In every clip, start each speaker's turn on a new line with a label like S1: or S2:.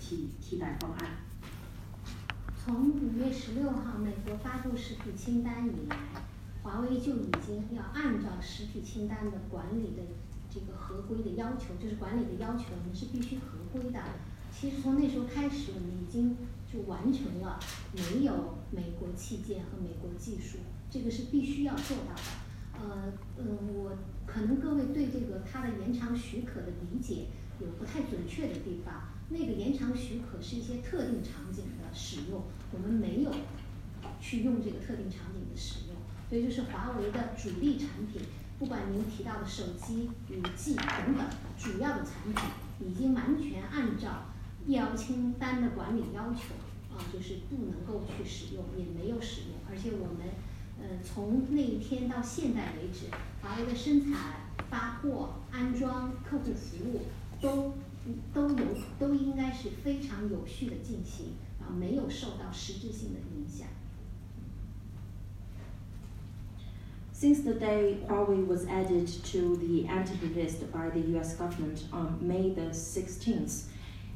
S1: 替替代方案。
S2: 从五月十六号美国发布实体清单以来，华为就已经要按照实体清单的管理的这个合规的要求，就是管理的要求，我们是必须合规的。其实从那时候开始，我们已经就完成了没有美国器件和美国技术，这个是必须要做到的。呃，嗯，我可能各位对这个它的延长许可的理解有不太准确的地方。那个延长许可是一些特定场景的使用，我们没有去用这个特定场景的使用，所以就是华为的主力产品，不管您提到的手机、五 G 等等主要的产品，已经完全按照医疗清单的管理要求，啊，就是不能够去使用，也没有使用，而且我们，呃，从那一天到现在为止，华为的生产、发货、安装、客户服务都。都有都应该是非常有序的进行，啊，没有受到实质性的影响。
S3: Since the day Huawei was added to the entity list by the U.S. government on May the 16th,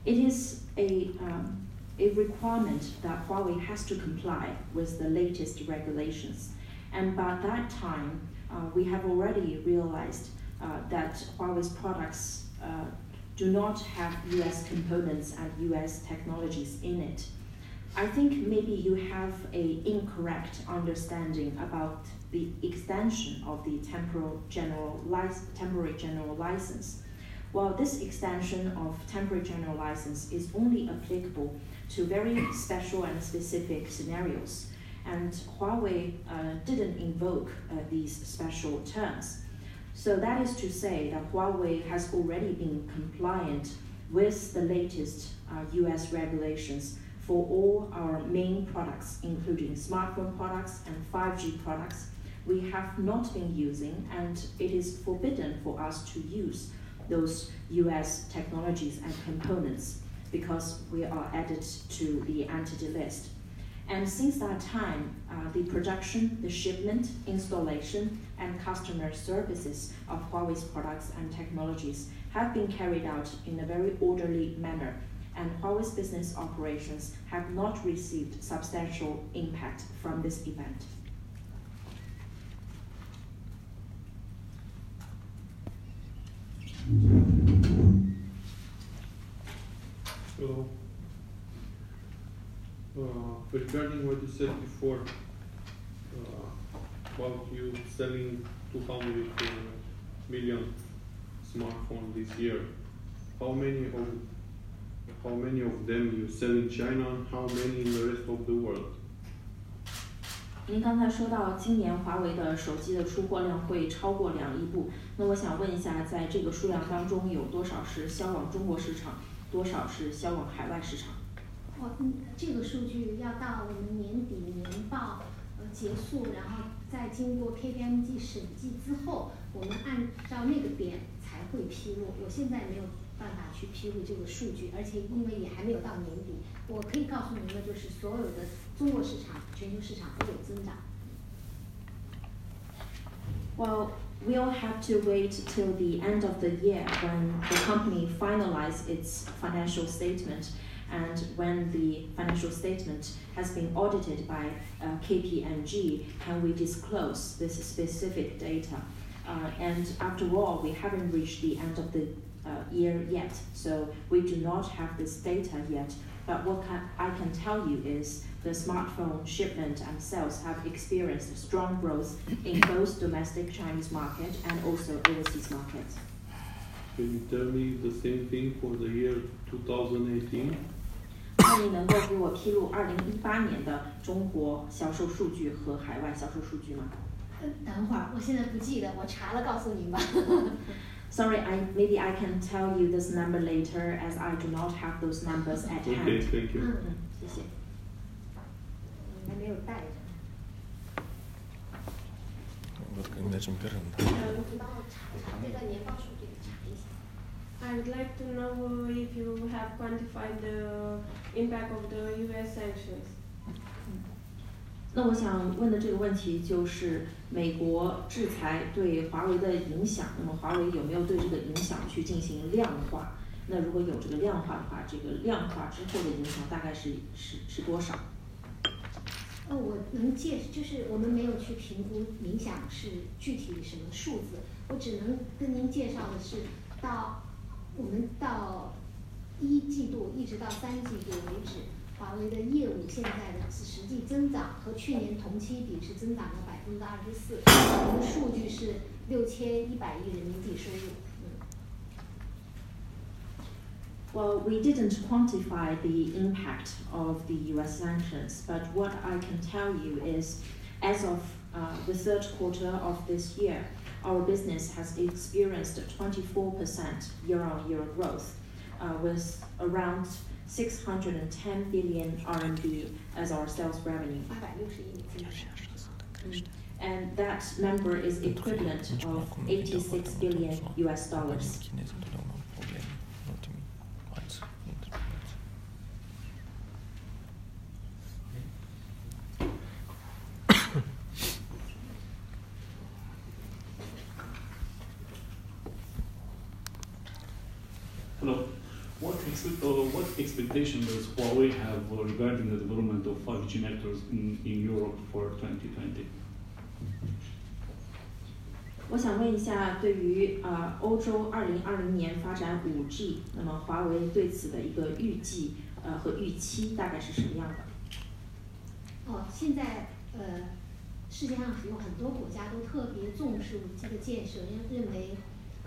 S3: it is a um, a requirement that Huawei has to comply with the latest regulations. And by that time, uh, we have already realized uh, that Huawei's products uh, do not have US components and US technologies in it. I think maybe you have a incorrect understanding about the extension of the temporal general temporary general license. Well, this extension of temporary general license is only applicable to very special and specific scenarios, and Huawei uh, didn't invoke uh, these special terms. So that is to say that Huawei has already been compliant with the latest uh, US regulations for all our main products, including smartphone products and 5G products. We have not been using, and it is forbidden for us to use those US technologies and components because we are added to the entity list. And since that time, uh, the production, the shipment, installation, and customer services of Huawei's products and technologies have been carried out in a very orderly manner, and Huawei's business operations have not received substantial impact from this event.
S4: So uh, regarding what you said before uh, about you selling 200 uh, million smartphones this year, how many of how many of them you sell in China and how many in the rest of the world?
S3: 您刚才说到今年华为的手机的出货量会超过两亿部，那我想问一下，在这个数量当中有多少是销往中国市场，多少是销往海外市场？
S2: 哦，嗯，这个数据要到我们年底年报呃结束，然后再经过 KPMG 审计之后，我们按照那个点才会披露。我现在没有办法去披露这个数据，而且因为也还没有到年底。我可以告诉您的就是，所有的中国市场、全球市场都有增长。
S3: Well, we'll have to wait till the end of the year when the company finalizes its financial statement. And when the financial statement has been audited by uh, KPMG, can we disclose this specific data? Uh, and after all, we haven't reached the end of the uh, year yet, so we do not have this data yet. But what can, I can tell you is the smartphone shipment and sales have experienced strong growth in both domestic Chinese market and also overseas markets.
S4: Can you tell me the same thing for the year 2018?
S3: 那你能够给我披露2018年的中国销售数据和海外销售数据吗？
S2: 等会儿，我现在不记得，我查了告诉您吧。
S3: Sorry, I maybe I can tell you this number later, as I do not have those numbers at hand.
S4: Okay, thank you.
S3: 嗯，谢谢。
S2: 还没有带着。
S5: 我跟那种别人的。
S2: 呃，你帮我查查这个年报数据。
S6: I would like to know if you have quantified the impact of the U.S. sanctions.
S3: 那我想问的这个问题就是美国制裁对华为的影响。那么华为有没有对这个影响去进行量化？那如果有这个量化的话，这个量化之后的影响大概是是是多少？
S2: 哦，我能介，就是我们没有去评估影响是具体什么数字，我只能跟您介绍的是，到我们到一季度一直到三季度为止，华为的业务现在的实际增长和去年同期比是增长了百分之二十四，我们的数据是六千一百亿人民币收入。嗯
S3: Well, we didn't quantify the impact of the US sanctions, but what I can tell you is as of the third quarter of this year, our business has experienced 24% year-on-year growth, uh, with around 610 billion RMB as our sales revenue.
S2: Mm.
S3: And that number is equivalent of 86 billion US dollars.
S1: Hello. What, expe- uh, what expectation does Huawei have uh, regarding the development of 5G networks in, in Europe for 2020?
S3: 我想问一下，对于呃欧洲二零二零年发展五 G，那么华为对此的一个预计呃和预期大概是什么样的？
S2: 哦，现在呃，世界上有很多国家都特别重视五 G 的建设，认认为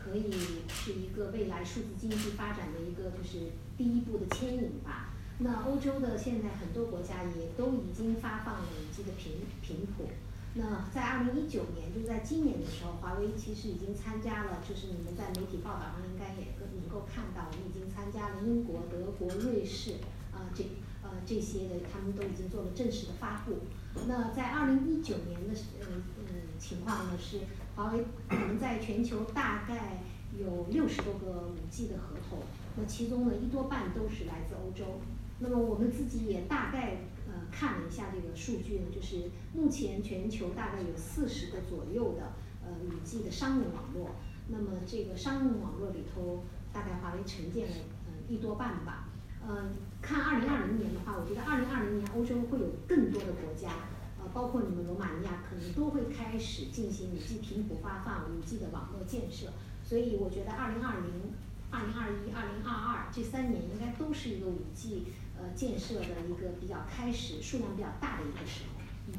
S2: 可以是一个未来数字经济发展的一个就是第一步的牵引吧。那欧洲的现在很多国家也都已经发放了五 G 的频频谱。那在二零一九年，就在今年的时候，华为其实已经参加了，就是你们在媒体报道上应该也能够看到，我们已经参加了英国、德国、瑞士啊、这呃这些的，他们都已经做了正式的发布。那在二零一九年的呃呃情况呢是，华为我们在全球大概有六十多个五 G 的合同，那其中呢一多半都是来自欧洲。那么我们自己也大概呃看了一下这个数据呢，就是目前全球大概有四十个左右的呃五 G 的商用网络。那么这个商用网络里头，大概华为承建了呃一多半吧。呃，看二零二零年的话，我觉得二零二零年欧洲会有更多的国家，包括你们罗马尼亚，可能都会开始进行五 G 频谱发放、五 G 的网络建设。所以我觉得二零二零、二零二一、二零二二这三年应该都是一个五 G 呃建设的一个比较开始、数量比较大的一个时候。嗯。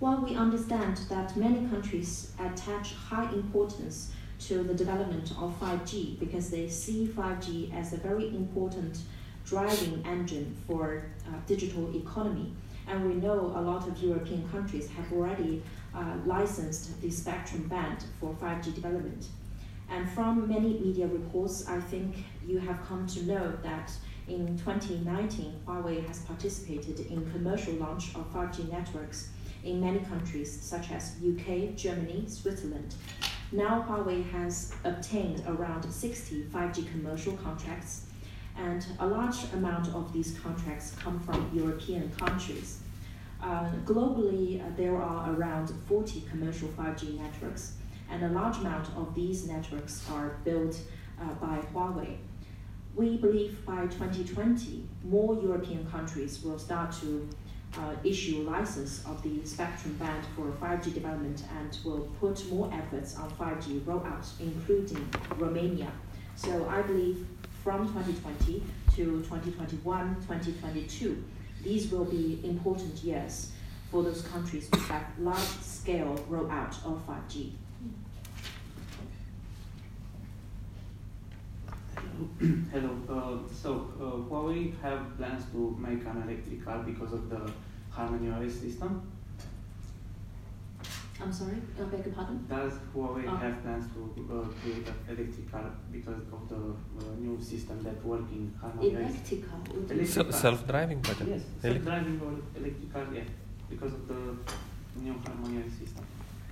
S3: While we understand that many countries attach high importance to the development of 5G because they see 5G as a very important driving engine for uh, digital economy, and we know a lot of European countries have already uh, licensed the spectrum band for 5G development. And from many media reports, I think you have come to know that in 2019, Huawei has participated in commercial launch of 5G networks in many countries such as UK, Germany, Switzerland. Now Huawei has obtained around 60 5G commercial contracts, and a large amount of these contracts come from European countries. Uh, globally, uh, there are around 40 commercial 5G networks, and a large amount of these networks are built uh, by Huawei. We believe by 2020, more European countries will start to uh, issue license of the spectrum band for 5G development and will put more efforts on 5G rollout, including Romania. So I believe from 2020 to 2021, 2022, these will be important years for those countries to have large-scale rollout of 5G.
S7: Hello. Uh, so uh, Huawei have plans to make an electric car because of the Harmony system.
S3: I'm sorry, I beg your pardon?
S7: Does Huawei
S3: Oh.
S7: have plans to uh, create an electric car because of the uh, new system that working Harmony OS?
S3: Electrical. what do you-
S7: Electric
S5: Se-
S7: car.
S5: Self-driving poate?
S7: Yes, self-driving or electric car, yeah, because of the new Harmony system.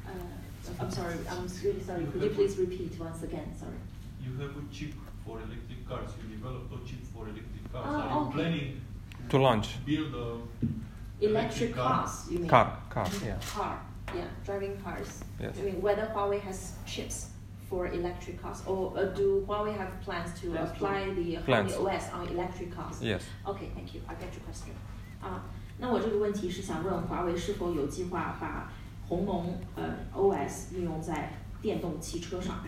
S3: Uh, I'm sorry, I'm really sorry. Could you please repeat once again? Sorry.
S8: You have a chip for electric cars. You developed a chip for electric cars.
S3: Ah,
S8: Are you planning
S5: To launch.
S8: build a
S3: Electric
S8: car?
S3: cars, you mean?
S5: Car, car, yeah.
S3: Car, yeah, driving cars.
S5: Yes.
S3: I mean, whether Huawei has chips for electric cars, or uh, do Huawei have plans to
S7: Plans to-
S3: apply the
S5: Plans.
S3: Harmony OS on electric cars?
S5: Yes.
S3: Okay, thank you. I get your question. 啊，那我这个问题是想问华为是否有计划把鸿蒙呃 OS 运用在电动汽车上？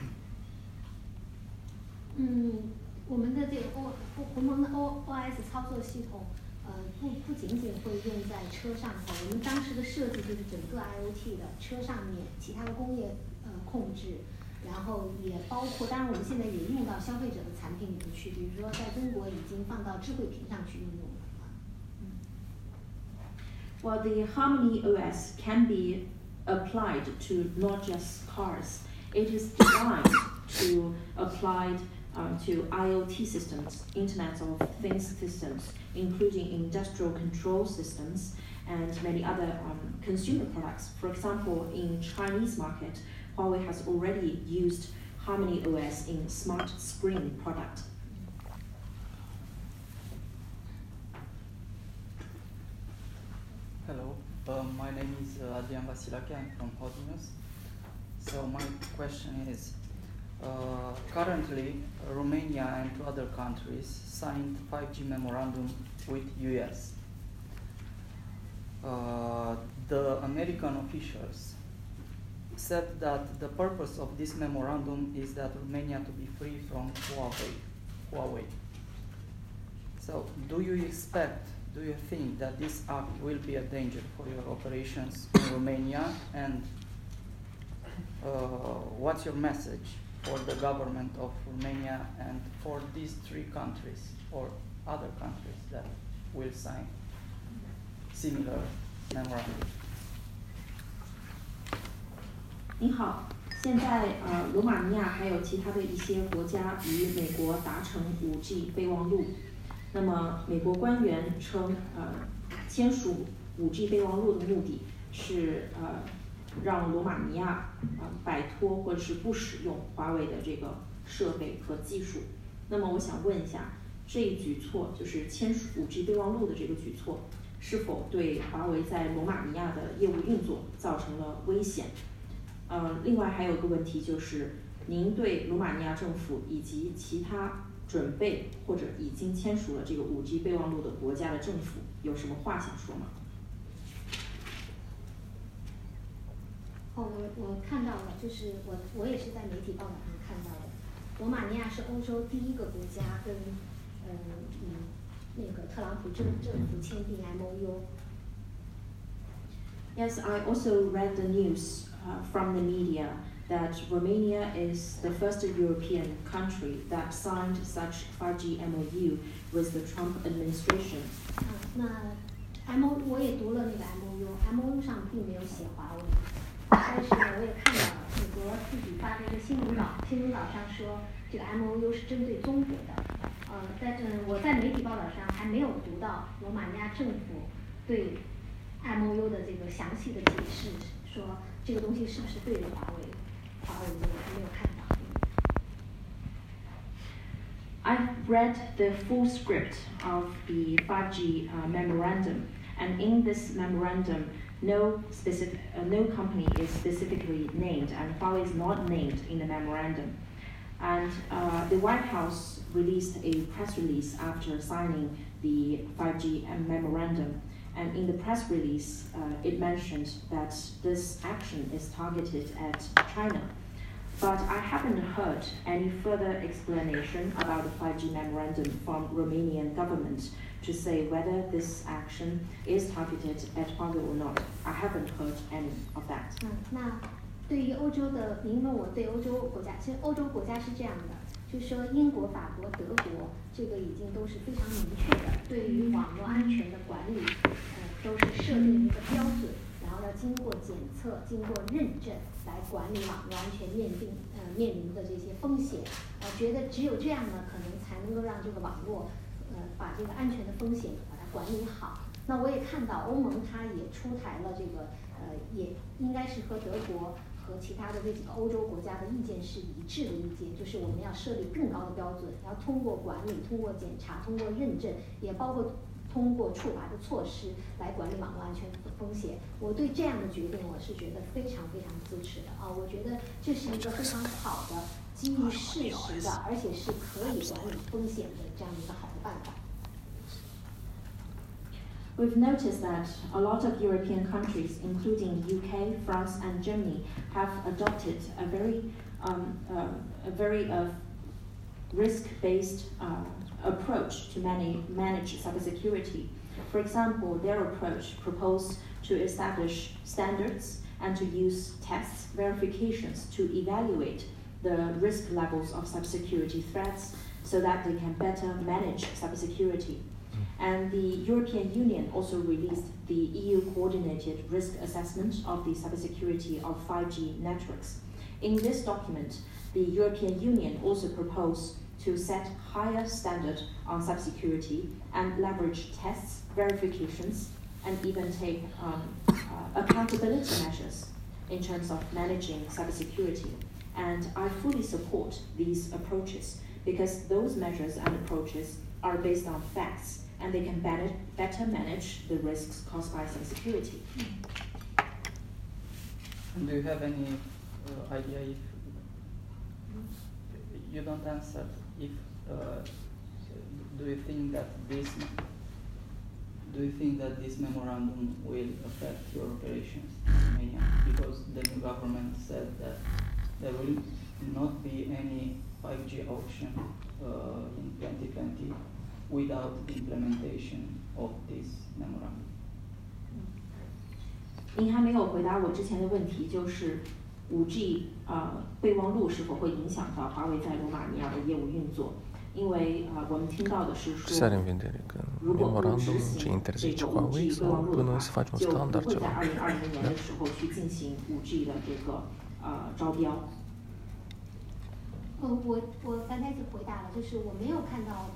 S2: 嗯，我们的这个 O 鸿蒙的 O OS 操作系统， 呃，不不仅仅会用在车上，我们当时的设计就是整个 IoT 的车上面，其他的工业呃控制，然后也包括，当然我们现在也用到消费者的产品里面去，比如说在中国已经放到智慧屏上去应用了啊。
S3: Well, the Harmony OS can be applied to not just cars. It is designed to applied um, to IoT systems, Internet of Things systems, including industrial control systems and many other um, consumer products. For example, in Chinese market, Huawei has already used Harmony OS in smart screen product.
S9: Hello, um, my name is uh, Adrian Vasilache. I'm from Hot News. So my question is, uh, currently uh, Romania and two other countries signed 5G memorandum with US. Uh, the American officials said that the purpose of this memorandum is that Romania to be free from Huawei. Huawei. So, do you expect, do you think that this act will be a danger for your operations in Romania? And uh, what's your message for the government of Romania and for these three countries or other countries that will sign similar memorandum?
S3: 您好，现在呃，罗马尼亚还有其他的一些国家与美国达成 5G 备忘录。那么，美国官员称，呃，签署 5G 备忘录的目的是呃，让罗马尼亚呃摆脱或者是不使用华为的这个设备和技术。那么，我想问一下，这一举措就是签署 5G 备忘录的这个举措，是否对华为在罗马尼亚的业务运作造成了危险？呃，另外还有一个问题就是，您对罗马尼亚政府以及其他准备或者已经签署了这个五 G 备忘录的国家的政府有什么话想说吗？
S2: 哦，我我看到了，就是我我也是在媒体报道上看到的，罗马尼亚是欧洲第一个国家跟嗯嗯那个特朗普政政府签订 MOU。
S3: Yes, I also read the news uh, from the media that Romania is the first European country that signed such 5G MOU with the Trump administration.
S2: 啊，那 M O 我也读了那个 M O U，M O U 上并没有写华为， 但是呢，我也看到了美国自己发的一个新闻稿，新闻稿上说这个 M O U 是针对中国的，呃，但是我在媒体报道上还没有读到罗马尼亚政府对 M O U 的这个详细的解释，说这个东西是不是对着华为，华为我还没有看到。
S3: I've read the full script of the 5G uh, memorandum, and in this memorandum, no specific, uh, no company is specifically named, and Huawei is not named in the memorandum. And uh, the White House released a press release after signing the 5G memorandum. And in the press release, uh, it mentioned that this action is targeted at China. But I haven't heard any further explanation about the 5G memorandum from Romanian government to say whether this action is targeted at Huawei or not. I haven't heard any of that.
S2: 嗯，那对于欧洲的，您问我对欧洲国家，其实欧洲国家是这样的，就说英国、法国、德国这个已经都是非常明确的，对于网络安全的管理，呃，都是设定一个标准，然后要经过检测、经过认证来管理网络安全面临呃面临的这些风险。我觉得只有这样呢，可能才能够让这个网络呃把这个安全的风险把它管理好。那我也看到欧盟它也出台了这个呃，也应该是和德国和其他的这几个欧洲国家的意见是一致的意见，就是我们要设立更高的标准，要通过管理、通过检查、通过认证，也包括通过处罚的措施来管理网络安全风险。我对这样的决定我是觉得非常非常支持的啊！我觉得这是一个非常好的基于事实的，而且是可以管理风险的这样的一个好的办法。
S3: We've noticed that a lot of European countries, including UK, France, and Germany, have adopted a very, um, uh, a very uh, risk-based uh, approach to manage, manage cybersecurity. For example, their approach proposed to establish standards and to use tests, verifications to evaluate the risk levels of cybersecurity threats so that they can better manage cybersecurity. And the European Union also released the EU coordinated risk assessment of the cybersecurity of 5G networks. In this document, the European Union also proposed to set higher standard on cybersecurity and leverage tests, verifications, and even take um, uh, accountability measures in terms of managing cybersecurity. And I fully support these approaches because those measures and approaches are based on facts and they can better, manage the risks caused by cybersecurity.
S9: Do you have any uh, idea if you don't answer if uh, do you think that this do you think that this memorandum will affect your operations in Romania? Because the new government said that there will not be any 5G auction uh, in 2020 without the implementation of this memorandum.
S3: 您还没有回答我之前的问题，就是五 G 呃备忘录是否会影响到华为在罗马尼亚的业务运作？因为呃我们听到的是说，
S5: Serem vedere che
S3: 如
S5: il
S3: 果不执
S5: memorandum
S3: 行
S5: ci
S3: 这
S5: interessa
S3: 个五
S5: Huawei,
S3: G 备忘录
S5: poi
S3: 的
S5: noi si
S3: 话，
S5: faccia un
S3: 就不
S5: standard
S3: 会
S5: ce
S3: 在
S5: l'ho.
S3: 二零二零年的时候去进行五 G 的这个 呃招标。
S2: 呃，我我刚才就回答了，就是我没有看到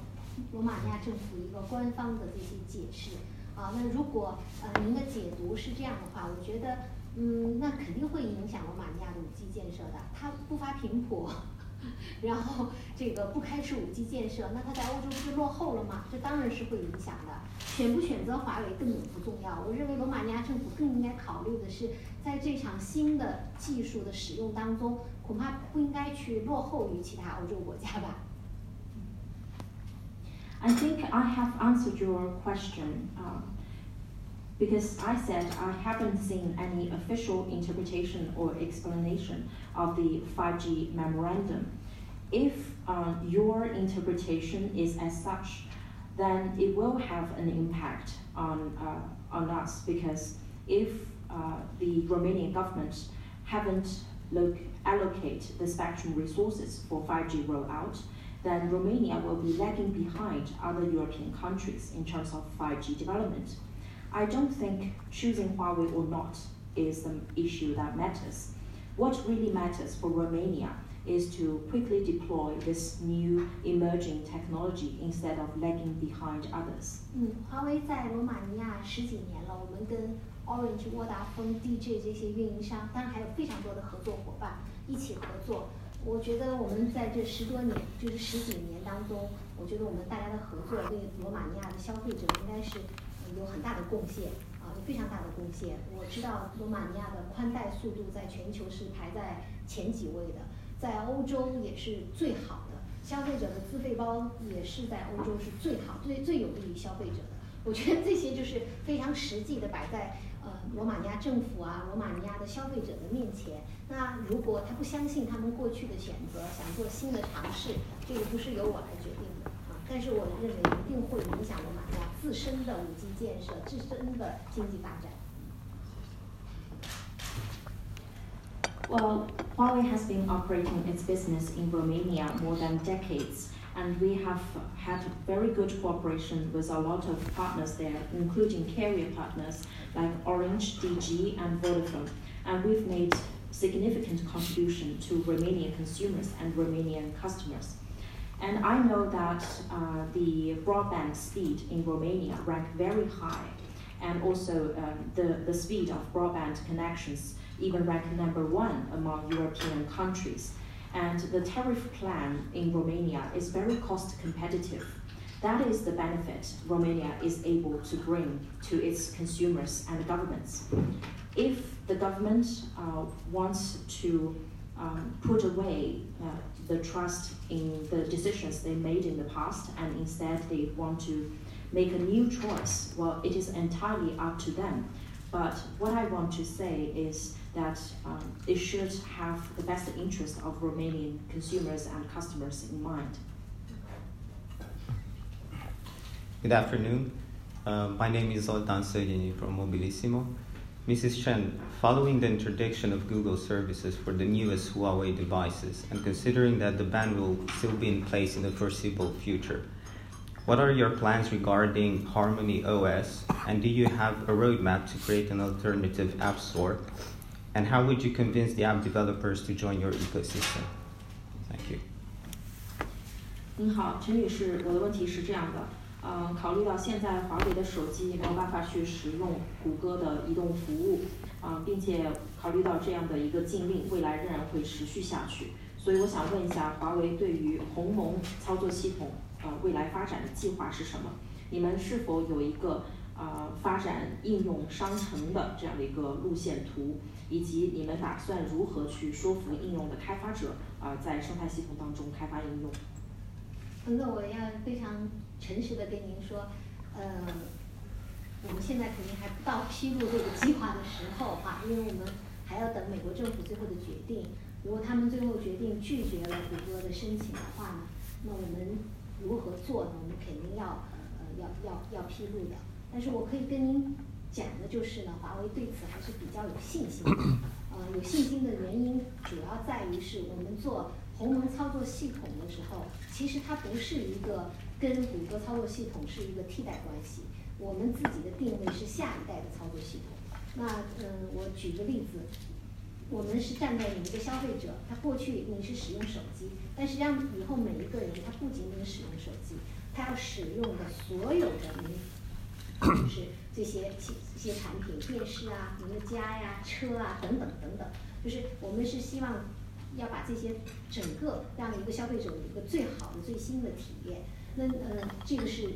S2: 罗马尼亚政府一个官方的这些解释啊。那如果呃您的解读是这样的话，我觉得嗯，那肯定会影响罗马尼亚的五 G 建设的。它不发频谱，然后这个不开始五 G 建设，那它在欧洲不是落后了吗？这当然是会影响的。选不选择华为根本不重要，我认为罗马尼亚政府更应该考虑的是，在这场新的技术的使用当中，恐怕不应该去落后于其他欧洲国家吧。
S3: I think I have answered your question um, because I said I haven't seen any official interpretation or explanation of the 5G memorandum. If uh, your interpretation is as such, then it will have an impact on, uh, on us because if uh, the Romanian government haven't look, allocate the spectrum resources for 5G rollout, then Romania will be lagging behind other European countries in terms of 5G development. I don't think choosing Huawei or not is the issue that matters. What really matters for Romania is to quickly deploy this new emerging technology instead of lagging behind others.
S2: 嗯，华为在罗马尼亚十几年了，我们跟 Orange、沃达丰、DJ 这些运营商，当然还有非常多的合作伙伴一起合作。我觉得我们在这十多年，就是十几年当中，我觉得我们大家的合作对罗马尼亚的消费者应该是有很大的贡献有非常大的贡献。我知道罗马尼亚的宽带速度在全球是排在前几位的，在欧洲也是最好的，消费者的自费包也是在欧洲是最好、最最有利于消费者的。我觉得这些就是非常实际的摆在呃罗马尼亚政府啊、罗马尼亚的消费者的面前。那如果他不相信他们过去的选择，想做新的尝试，这个不是由我来决定。但是我认为一定会影响我马家自身的五 G 建设、自身的经济发展。
S3: Well, Huawei has been operating its business in Romania more than decades, and we have had very good cooperation with a lot of partners there, including carrier partners like Orange, Digi, and Vodafone. And we've made significant contribution to Romanian consumers and Romanian customers. And I know that uh, the broadband speed in Romania rank very high, and also um, the, the speed of broadband connections even rank number one among European countries. And the tariff plan in Romania is very cost competitive. That is the benefit Romania is able to bring to its consumers and governments. If the government uh, wants to um, put away uh, the trust in the decisions they made in the past and instead they want to make a new choice, well, it is entirely up to them. But what I want to say is that um, it should have the best interest of Romanian consumers and customers in mind.
S10: Good afternoon. Uh, my name is Zoltan Săgini from Mobilissimo. Mrs. Chen, following the introduction of Google services for the newest Huawei devices and considering that the ban will still be in place in the foreseeable future, what are your plans regarding Harmony OS and do you have a roadmap to create an alternative app store? And how would you convince the app developers to join your ecosystem? Thank you.
S3: 您好，陈女士，我的问题是这样的。嗯，考虑到现在华为的手机没有办法去使用谷歌的移动服务， 啊，并且考虑到这样的一个禁令未来仍然会持续下去，所以我想问一下，华为对于鸿蒙操作系统，呃，未来发展的计划是什么？你们是否有一个呃发展应用商城的这样的一个路线图，以及你们打算如何去说服应用的开发者啊，在生态系统当中开发应用？
S2: 那我要非常诚实的跟您说，呃，我们现在肯定还不到披露这个计划的时候哈，因为我们还要等美国政府最后的决定。如果他们最后决定拒绝了谷歌的申请的话呢，那我们如何做呢？我们肯定要呃要要要披露的。但是我可以跟您讲的就是呢，华为对此还是比较有信心的。呃，有信心的原因主要在于是我们做。鸿蒙操作系统的时候，其实它不是一个跟谷歌操作系统是一个替代关系。我们自己的定位是下一代的操作系统。那嗯，我举个例子，我们是站在一个消费者，他过去你是使用手机，但实际上以后每一个人他不仅仅使用手机，他要使用的所有的你就是这些这些产品，电视啊、您的家呀、车啊等等等等，就是我们是希望。要把这些整个让一个消费者有一个最好的、最新的体验。那呃，这个是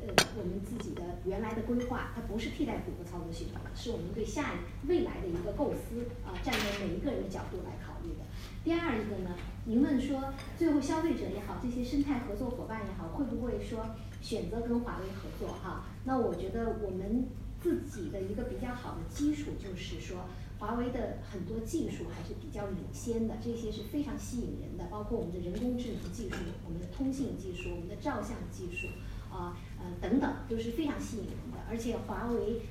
S2: 呃我们自己的原来的规划，它不是替代谷歌操作系统，是我们对下未来的一个构思啊，站在每一个人的角度来考虑的。第二一个呢，您问说最后消费者也好，这些生态合作伙伴也好，会不会说选择跟华为合作哈？那我觉得我们自己的一个比较好的基础就是说。华为的很多技术还是比较领先的，这些是非常吸引人的，包括我们的人工智能技术、我们的通信技术、我们的照相技术，啊呃等等都是非常吸引人的。而且华为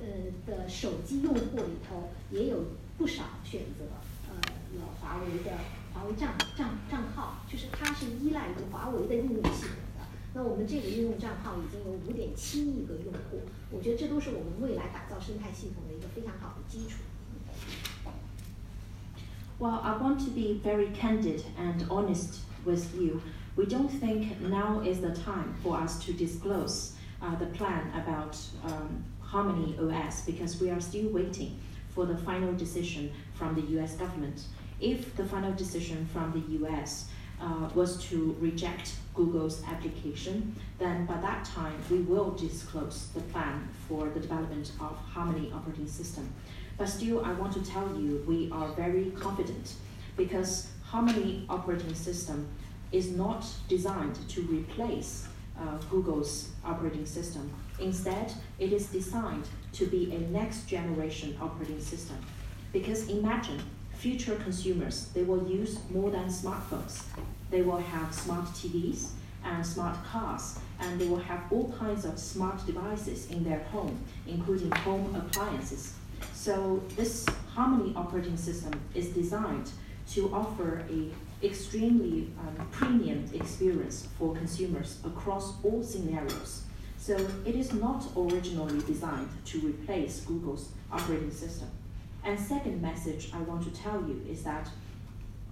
S2: 呃的手机用户里头也有不少选择呃了华为的华为账账账号，就是它是依赖于华为的应用系统的。那我们这个应用账号已经有五点七亿个用户，我觉得这都是我们未来打造生态系统的一个非常好的基础。
S3: Well, I want to be very candid and honest with you. We don't think now is the time for us to disclose uh, the plan about um, Harmony OS because we are still waiting for the final decision from the US government. If the final decision from the US uh, was to reject Google's application, then by that time we will disclose the plan for the development of Harmony operating system. But still, I want to tell you, we are very confident because Harmony operating system is not designed to replace uh, Google's operating system. Instead, it is designed to be a next generation operating system. Because imagine future consumers, they will use more than smartphones. They will have smart TVs and smart cars, and they will have all kinds of smart devices in their home, including home appliances. So this Harmony operating system is designed to offer a extremely um, premium experience for consumers across all scenarios. So it is not originally designed to replace Google's operating system. And second message I want to tell you is that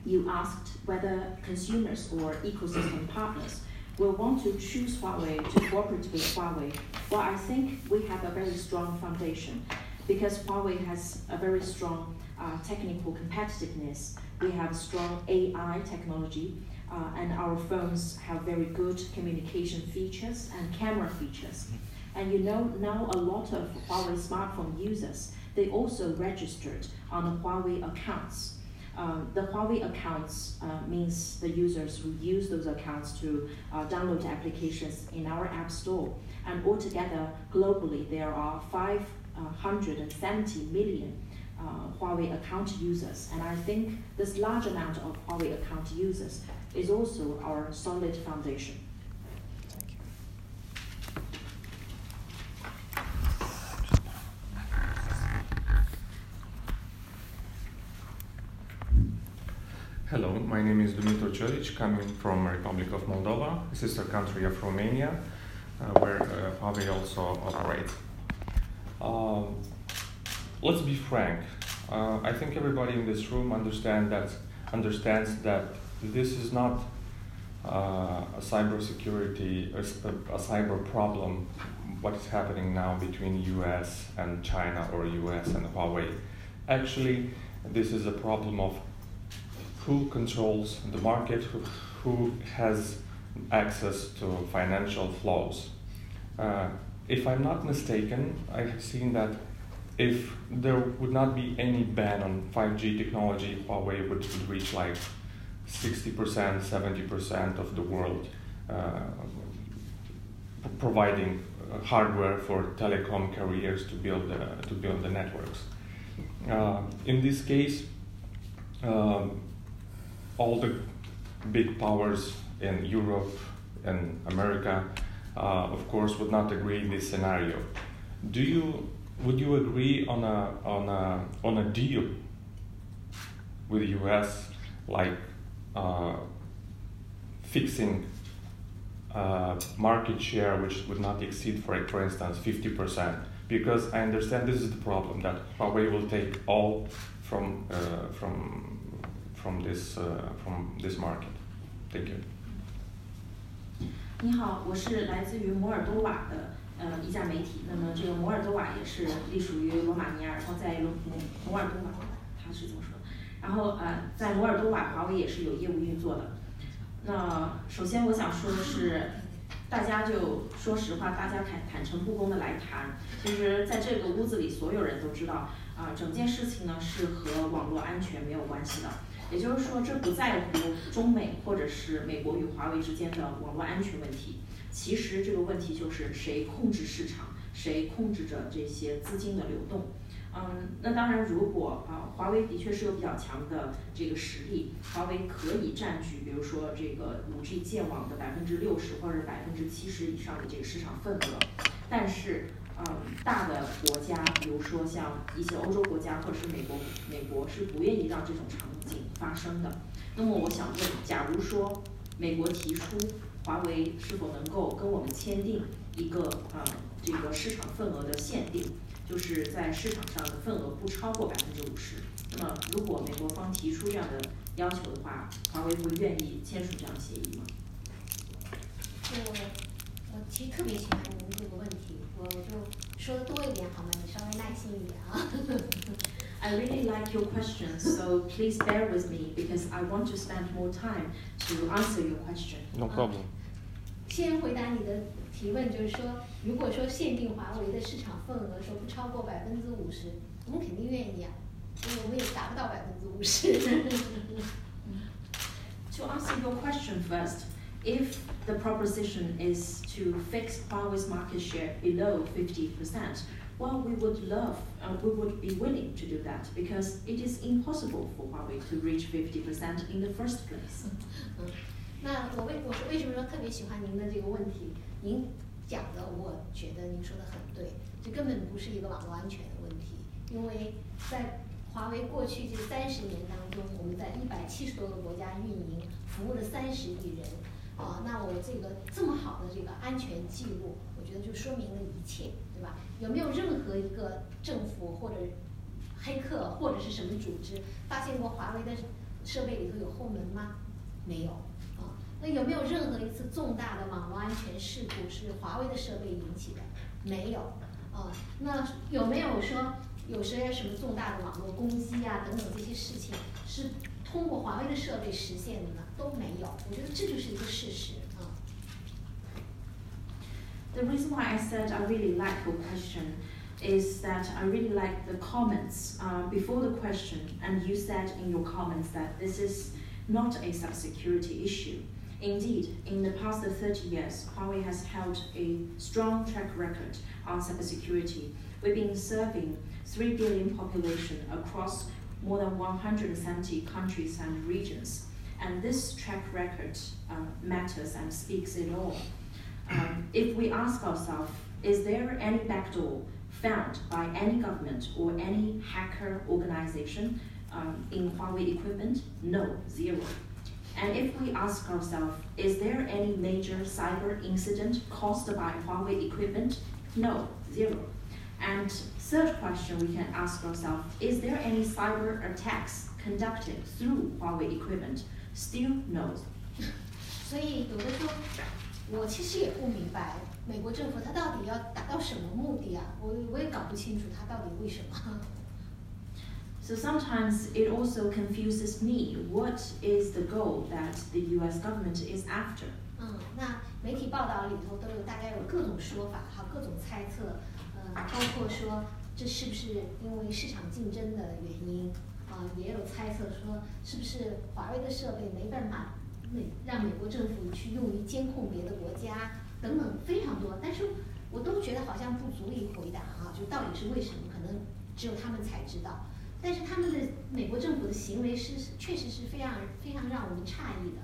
S3: you asked whether consumers or ecosystem partners will want to choose Huawei to cooperate with Huawei. Well, I think we have a very strong foundation because Huawei has a very strong uh, technical competitiveness. We have strong AI technology. uh, and our phones have very good communication features and camera features. And you know now a lot of Huawei smartphone users they also registered on the Huawei accounts. Um, the Huawei accounts uh, means the users who use those accounts to uh, download applications in our app store. And altogether, globally, there are 570 million uh, Huawei account users. And I think this large amount of Huawei account users is also our solid foundation.
S11: Hello, my name is Dumitru Cioric, coming from Republic of Moldova, sister country of Romania, uh, where uh, Huawei also operates. Um, let's be frank. Uh, I think everybody in this room understand that understands that this is not uh, a cybersecurity, a, a cyber problem. What is happening now between U.S. and China or U.S. and Huawei? Actually, this is a problem of who controls the market, who, who has access to financial flows. Uh, if I'm not mistaken, I have seen that if there would not be any ban on 5G technology, Huawei would, would reach like 60%, 70% of the world, uh, providing hardware for telecom carriers to build the, to build the networks. Uh, in this case, um, all the big powers in Europe and America, uh, of course, would not agree in this scenario. Do you would you agree on a on a on a deal with the U.S. like uh, fixing uh, market share which would not exceed, for for instance, fifty percent? Because I understand this is the problem that Huawei will take all from uh, from from this uh, from this market. Thank you.
S3: 你好，我是来自于摩尔多瓦的 呃一家媒体。那么这个摩尔多瓦也是隶属于罗马尼亚，然后在罗摩摩尔多瓦，他是这么说。然后呃，在摩尔多瓦，华为也是有业务运作的。那首先我想说的是，大家就说实话，大家坦坦诚不公的来谈。其实在这个屋子里，所有人都知道啊，整件事情呢是和网络安全没有关系的。也就是说，这不在乎中美或者是美国与华为之间的网络安全问题。其实这个问题就是谁控制市场，谁控制着这些资金的流动。嗯，那当然，如果啊，华为的确是有比较强的这个实力，华为可以占据，比如说这个五 G 建网的百分之六十或者百分之七十以上的这个市场份额。但是，嗯，大的国家，比如说像一些欧洲国家或者是美国，美国是不愿意让这种场景发生的。那么，我想问，假如说美国提出华为是否能够跟我们签订一个呃这个市场份额的限定，就是在市场上的份额不超过百分之五十。那么，如果美国方提出这样的要求的话，华为会愿意签署这样的协议吗？
S2: 我我其实特别喜欢您这个问题，我就说的多一点好吗？你稍微耐心一点啊。
S3: I really like your question, so please bear with me because I want to spend more time to answer your question.
S11: No problem.
S2: 先回答你的提问，就是说，如果说限定华为的市场份额说不超过百分之五十，我们肯定愿意啊，因为我们也达不到百分之五十。
S3: To answer your question first, if the proposition is to fix Huawei's market share below 50%, well, we would love, uh, we would be willing to do that because it is impossible for Huawei to reach 50% in the first place.
S2: 那我为我是为什么说特别喜欢您的这个问题？您讲的，我觉得您说的很对，这根本不是一个网络安全的问题，因为在华为过去这三十年当中，我们在一百七十多个国家运营，服务了三十亿人，啊，那我这个这么好的这个安全记录，我觉得就说明了一切，对吧？有没有任何一个政府或者黑客或者是什么组织发现过华为的设备里头有后门吗？没有。啊那有没有任何一次重大的网络安全事故是华为的设备引起的？没有。啊，那有没有说有些什么重大的网络攻击啊等等这些事情是通过华为的设备实现的呢？都没有。我觉得这就是一个事实。
S3: The reason why I said I really like your question is that I really like the comments uh, before the question, and you said in your comments that this is not a cybersecurity issue. Indeed, in the past 30 years, Huawei has held a strong track record on cybersecurity. We've been serving 3 billion population across more than 170 countries and regions. And this track record uh, matters and speaks it all Um, if we ask ourselves, is there any backdoor found by any government or any hacker organization um, in Huawei equipment? No, zero. And if we ask ourselves, is there any major cyber incident caused by Huawei equipment? No, zero. And third question we can ask ourselves, is there any cyber attacks conducted through Huawei equipment? Still no.
S2: 所以有的时候， 我其实也不明白美国政府它到底要达到什么目的啊？我我也搞不清楚它到底为什么。
S3: So sometimes it also confuses me what is the goal that the US government is after.
S2: 嗯，那媒体报道里头都有大概有各种说法，哈，各种猜测，呃，包括说这是不是因为市场竞争的原因，啊、也有猜测说是不是华为的设备没办法美让美国政府去用于监控别的国家等等非常多，但是我都觉得好像不足以回答啊，就到底是为什么，可能只有他们才知道。但是他们的美国政府的行为是确实是非常非常让我们诧异的。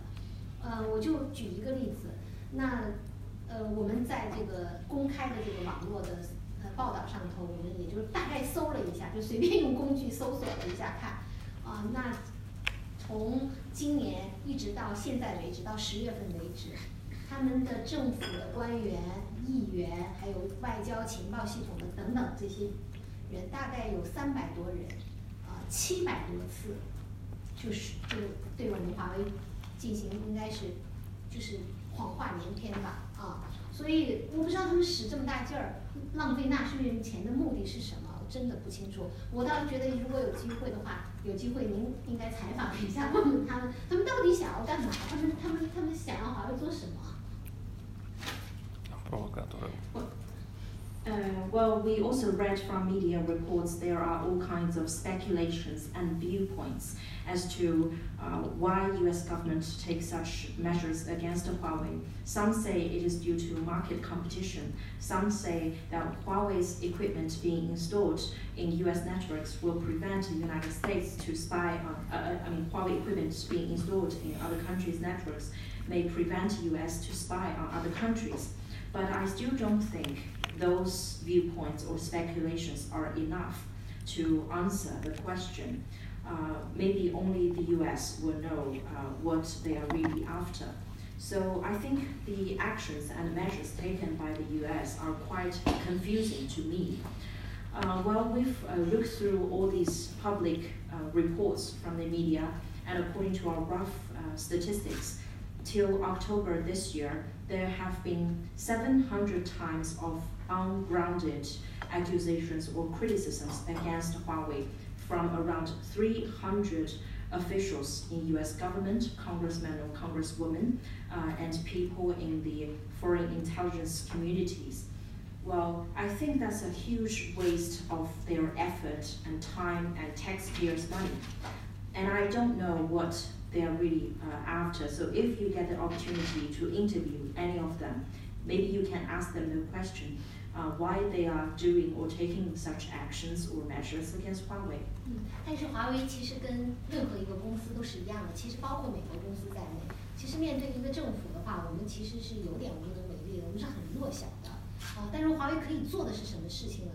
S2: 呃，我就举一个例子，那呃我们在这个公开的这个网络的呃报道上头，我们也就大概搜了一下，就随便用工具搜索了一下看，啊、那从今年一直到现在为止，到十月份为止，他们的政府的官员、议员，还有外交情报系统的等等这些人，大概有三百多人，啊、七百多次，就是就对我们华为进行应该是就是谎话连篇吧，啊，所以我不知道他们使这么大劲儿，浪费纳税人钱的目的是什么，我真的不清楚。我倒是觉得如果有机会的话，有机会您应该采访一下，问问他们，他们到底想要干嘛？他们他们他们想要华为做什么？
S3: Uh, well, we also read from media reports there are all kinds of speculations and viewpoints as to uh, why U.S. government takes such measures against Huawei. Some say it is due to market competition. Some say that Huawei's equipment being installed in U.S. networks will prevent the United States to spy on. Uh, I mean, Huawei equipment being installed in other countries' networks may prevent U.S. to spy on other countries. But I still don't think those viewpoints or speculations are enough to answer the question. Uh, maybe only the US will know uh, what they are really after. So I think the actions and measures taken by the US are quite confusing to me. Uh, well, we've uh, looked through all these public uh, reports from the media, and according to our rough uh, statistics, till October this year, there have been 700 times of ungrounded accusations or criticisms against Huawei from around 300 officials in U.S. government, congressmen or congresswomen, uh, and people in the foreign intelligence communities. Well, I think that's a huge waste of their effort and time and taxpayers' money. And I don't know what they are really uh, after. So if you get the opportunity to interview any of them, maybe you can ask them the question uh, why they are doing or taking such actions or measures against Huawei.
S2: 嗯，但是华为其实跟任何一个公司都是一样的，其实包括美国公司在内，其实面对一个政府的话，我们其实是有点无能为力的，我们是很弱小的啊。但是华为可以做的是什么事情呢？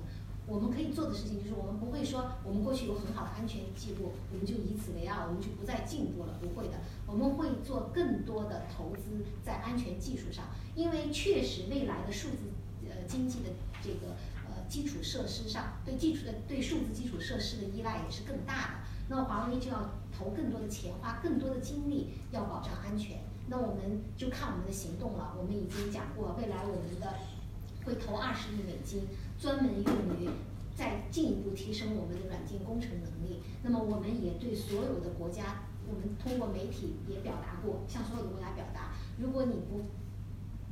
S2: 我们可以做的事情就是，我们不会说我们过去有很好的安全记录，我们就以此为傲，我们就不再进步了，不会的。我们会做更多的投资在安全技术上，因为确实未来的数字经济的这个呃基础设施上，对基础的对数字基础设施的依赖也是更大的。那华为就要投更多的钱，花更多的精力，要保障安全。那我们就看我们的行动了。我们已经讲过，未来我们的会投二十亿美金，专门用于再进一步提升我们的软件工程能力。那么我们也对所有的国家我们通过媒体也表达过，向所有的国家表达，如果你不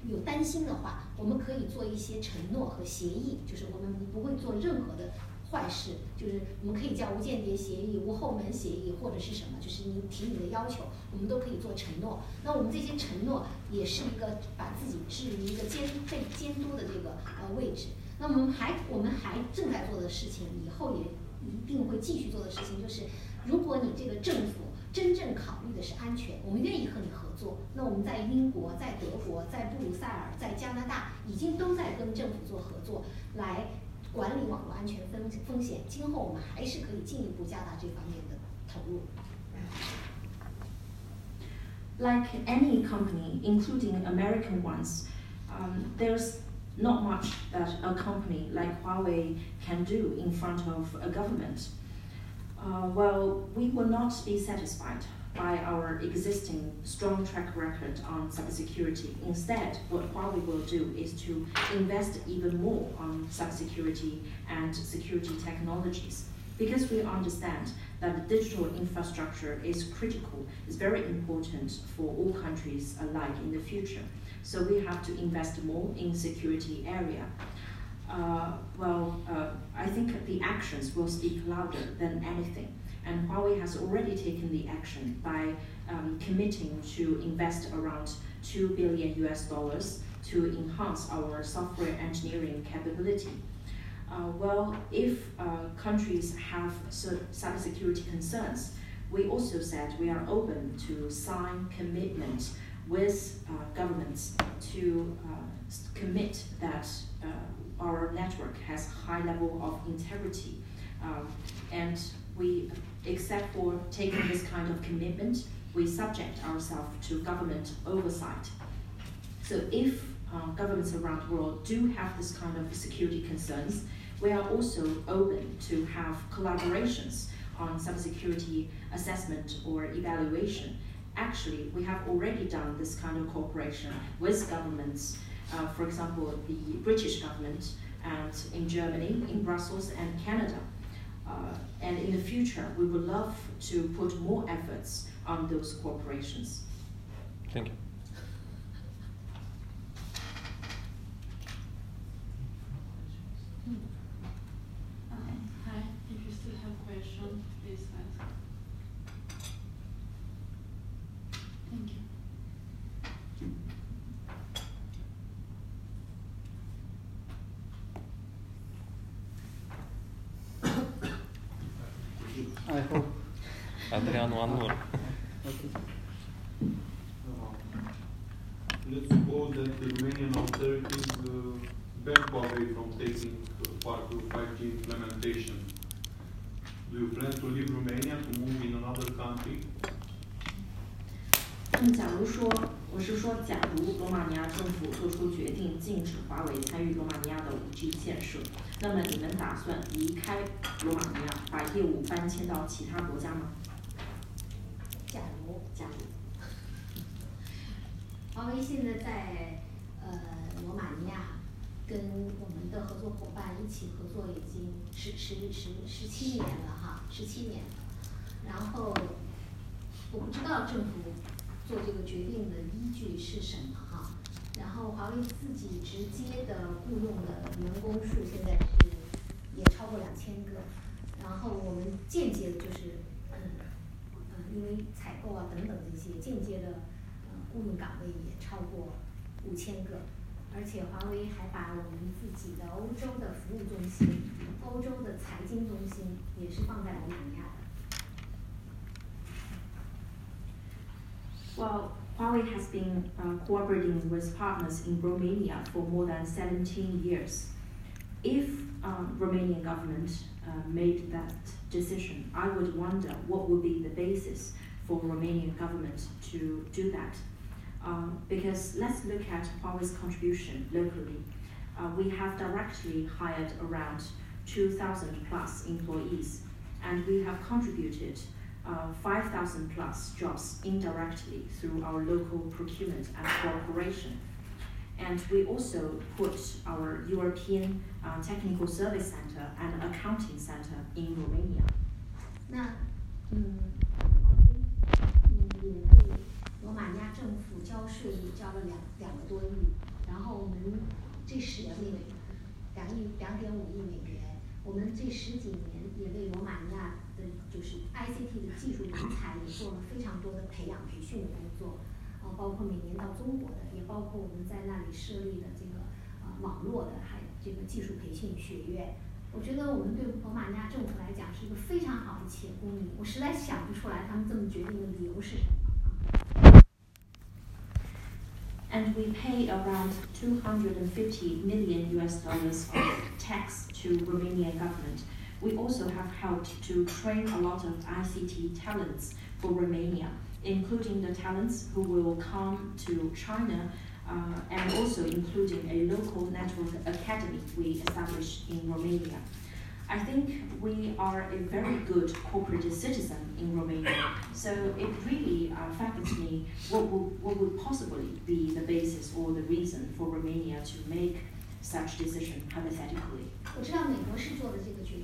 S2: 有担心的话，我们可以做一些承诺和协议，就是我们不会做任何的坏事，就是我们可以叫无间谍协议、无后门协议或者是什么，就是你提你的要求，我们都可以做承诺。那我们这些承诺也是一个把自己置于一个监被监督的这个呃位置。那我们还我们还正在做的事情，以后也一定会继续做的事情，就是如果你这个政府真正考虑的是安全，我们愿意和你合作。那我们在英国、在德国、在布鲁塞尔、在加拿大，已经都在跟政府做合作，来管理网络安全风风险。今后我们还是可以进一步加大这方面的投入。
S3: like any company, including American ones, um, there's not much that a company like Huawei can do in front of a government. Uh, well, we will not be satisfied by our existing strong track record on cybersecurity. Instead, what Huawei will do is to invest even more on cybersecurity and security technologies because we understand that digital infrastructure is critical, is very important for all countries alike in the future. So we have to invest more in security area. Uh, well, uh, I think the actions will speak louder than anything. And Huawei has already taken the action by um, committing to invest around 2 billion US dollars to enhance our software engineering capability. Uh, well, if uh, countries have cybersecurity concerns, we also said we are open to sign commitment with uh, governments to uh, commit that our network has high level of integrity. Um, and we, except for taking this kind of commitment, we subject ourselves to government oversight. So if uh, governments around the world do have this kind of security concerns, we are also open to have collaborations on cybersecurity assessment or evaluation. Actually, we have already done this kind of cooperation with governments, uh, for example, the British government and in Germany, in Brussels and Canada. Uh, and in the future, we would love to put more efforts on those cooperations.
S5: Thank you.
S3: 建设，那么你们打算离开罗马尼亚，把业务搬迁到其他国家吗？
S2: 假如
S3: 假如。
S2: 华为现在在呃罗马尼亚跟我们的合作伙伴一起合作已经十十十十七年了哈，十七年了。然后我不知道政府做这个决定的依据是什么。然后华为自己直接的雇佣的员工数现在是也超过两千个，然后我们间接的就是嗯嗯因为采购啊等等这些间接的呃。雇佣岗位也超过五千个，而且华为还把我们自己的欧洲的服务中心、欧洲的财经中心也是放在了马尼亚的。
S3: Well, Huawei has been uh, cooperating with partners in Romania for more than 17 years. If um, Romanian government uh, made that decision, I would wonder what would be the basis for Romanian government to do that. Um, because let's look at Huawei's contribution locally. Uh, we have directly hired around 2,000 plus employees, and we have contributed uh, 5,000 plus jobs indirectly through our local procurement and cooperation. And we also put our European uh, Technical Service Center and Accounting Center in Romania.
S2: 那，嗯，华为 罗马尼亚政府交税也交了两两个多亿，然后我们这十几年两亿两点五亿美元，我们这十几年也为罗马尼亚 就是 ICT 的技术人才也做了非常多的培养培训的工作，呃，包括每年到中国的，也包括我们在那里设立的这个呃网络的，还有这个技术培训学院。我觉得我们对罗马尼亚政府来讲是一个非常好的企业公民，我实在想不出来他们这么决定的理由是什么。
S3: and we pay around 250 million US dollars of tax to Romanian government. We also have helped to train a lot of ICT talents for Romania, including the talents who will come to China uh, and also including a local network academy we established in Romania. I think we are a very good corporate citizen in Romania, so it really uh, fascinates me what would, what would possibly be the basis or the reason for Romania to make such decision hypothetically.
S2: 我知道美国是做的这个决定了，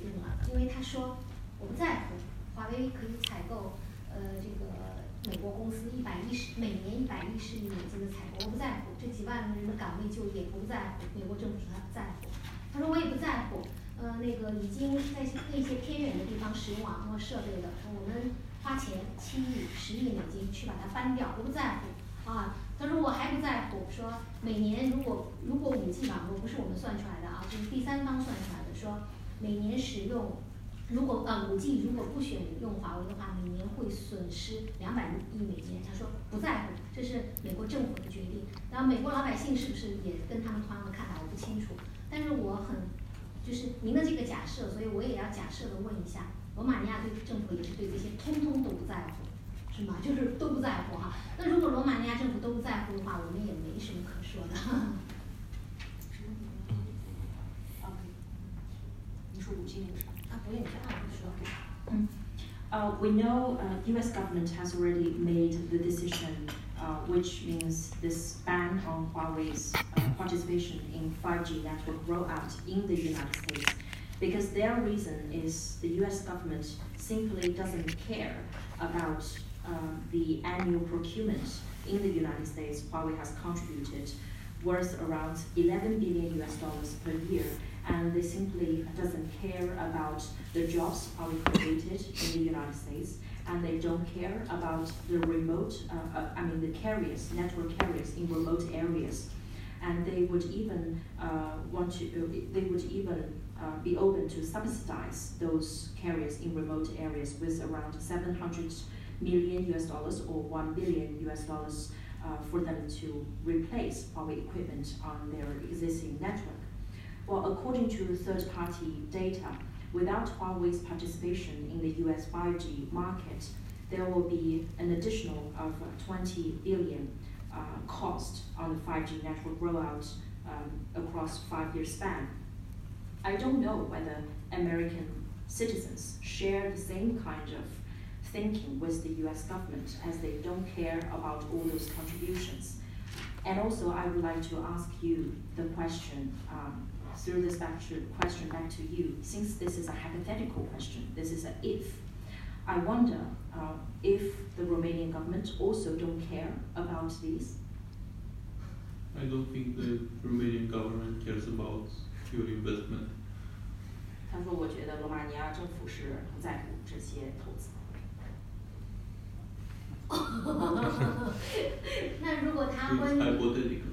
S2: 因为他说我不在乎，华为可以采购呃这个美国公司一百一十每年一百一十亿美金的采购，我不在乎这几万人的岗位就业，我不在乎，美国政府他在乎。他说我也不在乎，呃那个已经在那些偏远的地方使用网络设备的，我们花钱七亿、十亿美金去把它搬掉，我不在乎啊。他说我还不在乎，说每年如果如果五 G 网络不是我们算出来的啊，就是第三方算出来的，说每年使用。如果呃五 G 如果不选用华为的话，每年会损失两百亿美金。他说不在乎，这是美国政府的决定。然后美国老百姓是不是也跟他们同样的看法，我不清楚。但是我很就是您的这个假设，所以我也要假设的问一下，罗马尼亚对政府也是对这些通通都不在乎，是吗？就是都不在乎哈。那如果罗马尼亚政府都不在乎的话，我们也没什么可说的。
S3: Uh, we know uh, U.S. government has already made the decision, uh, which means this ban on Huawei's uh, participation in 5G network rollout in the United States, because their reason is the U.S. government simply doesn't care about um, the annual procurement in the United States Huawei has contributed, worth around 11 billion U.S. dollars per year and they simply doesn't care about the jobs are created in the United States, and they don't care about the remote, uh, uh, I mean the carriers, network carriers in remote areas, and they would even uh, want to, uh, they would even uh, be open to subsidize those carriers in remote areas with around 700 million US dollars or 1 billion US dollars uh, for them to replace Huawei equipment on their existing network. Well, according to third-party data, without Huawei's participation in the US 5G market, there will be an additional of 20 billion uh, cost on the 5G network rollout um, across five-year span. I don't know whether American citizens share the same kind of thinking with the US government as they don't care about all those contributions. And also, I would like to ask you the question um, through this back to, question back to you. Since this is a hypothetical question, this is a if. I wonder uh, if the Romanian government also don't care about these.
S4: I don't think the Romanian government cares about your investment.
S3: 他说：“我觉得罗马尼亚政府是不在乎这些投资。
S2: 那如果他
S4: It's
S2: 关于
S4: hypothetical.
S2: 呃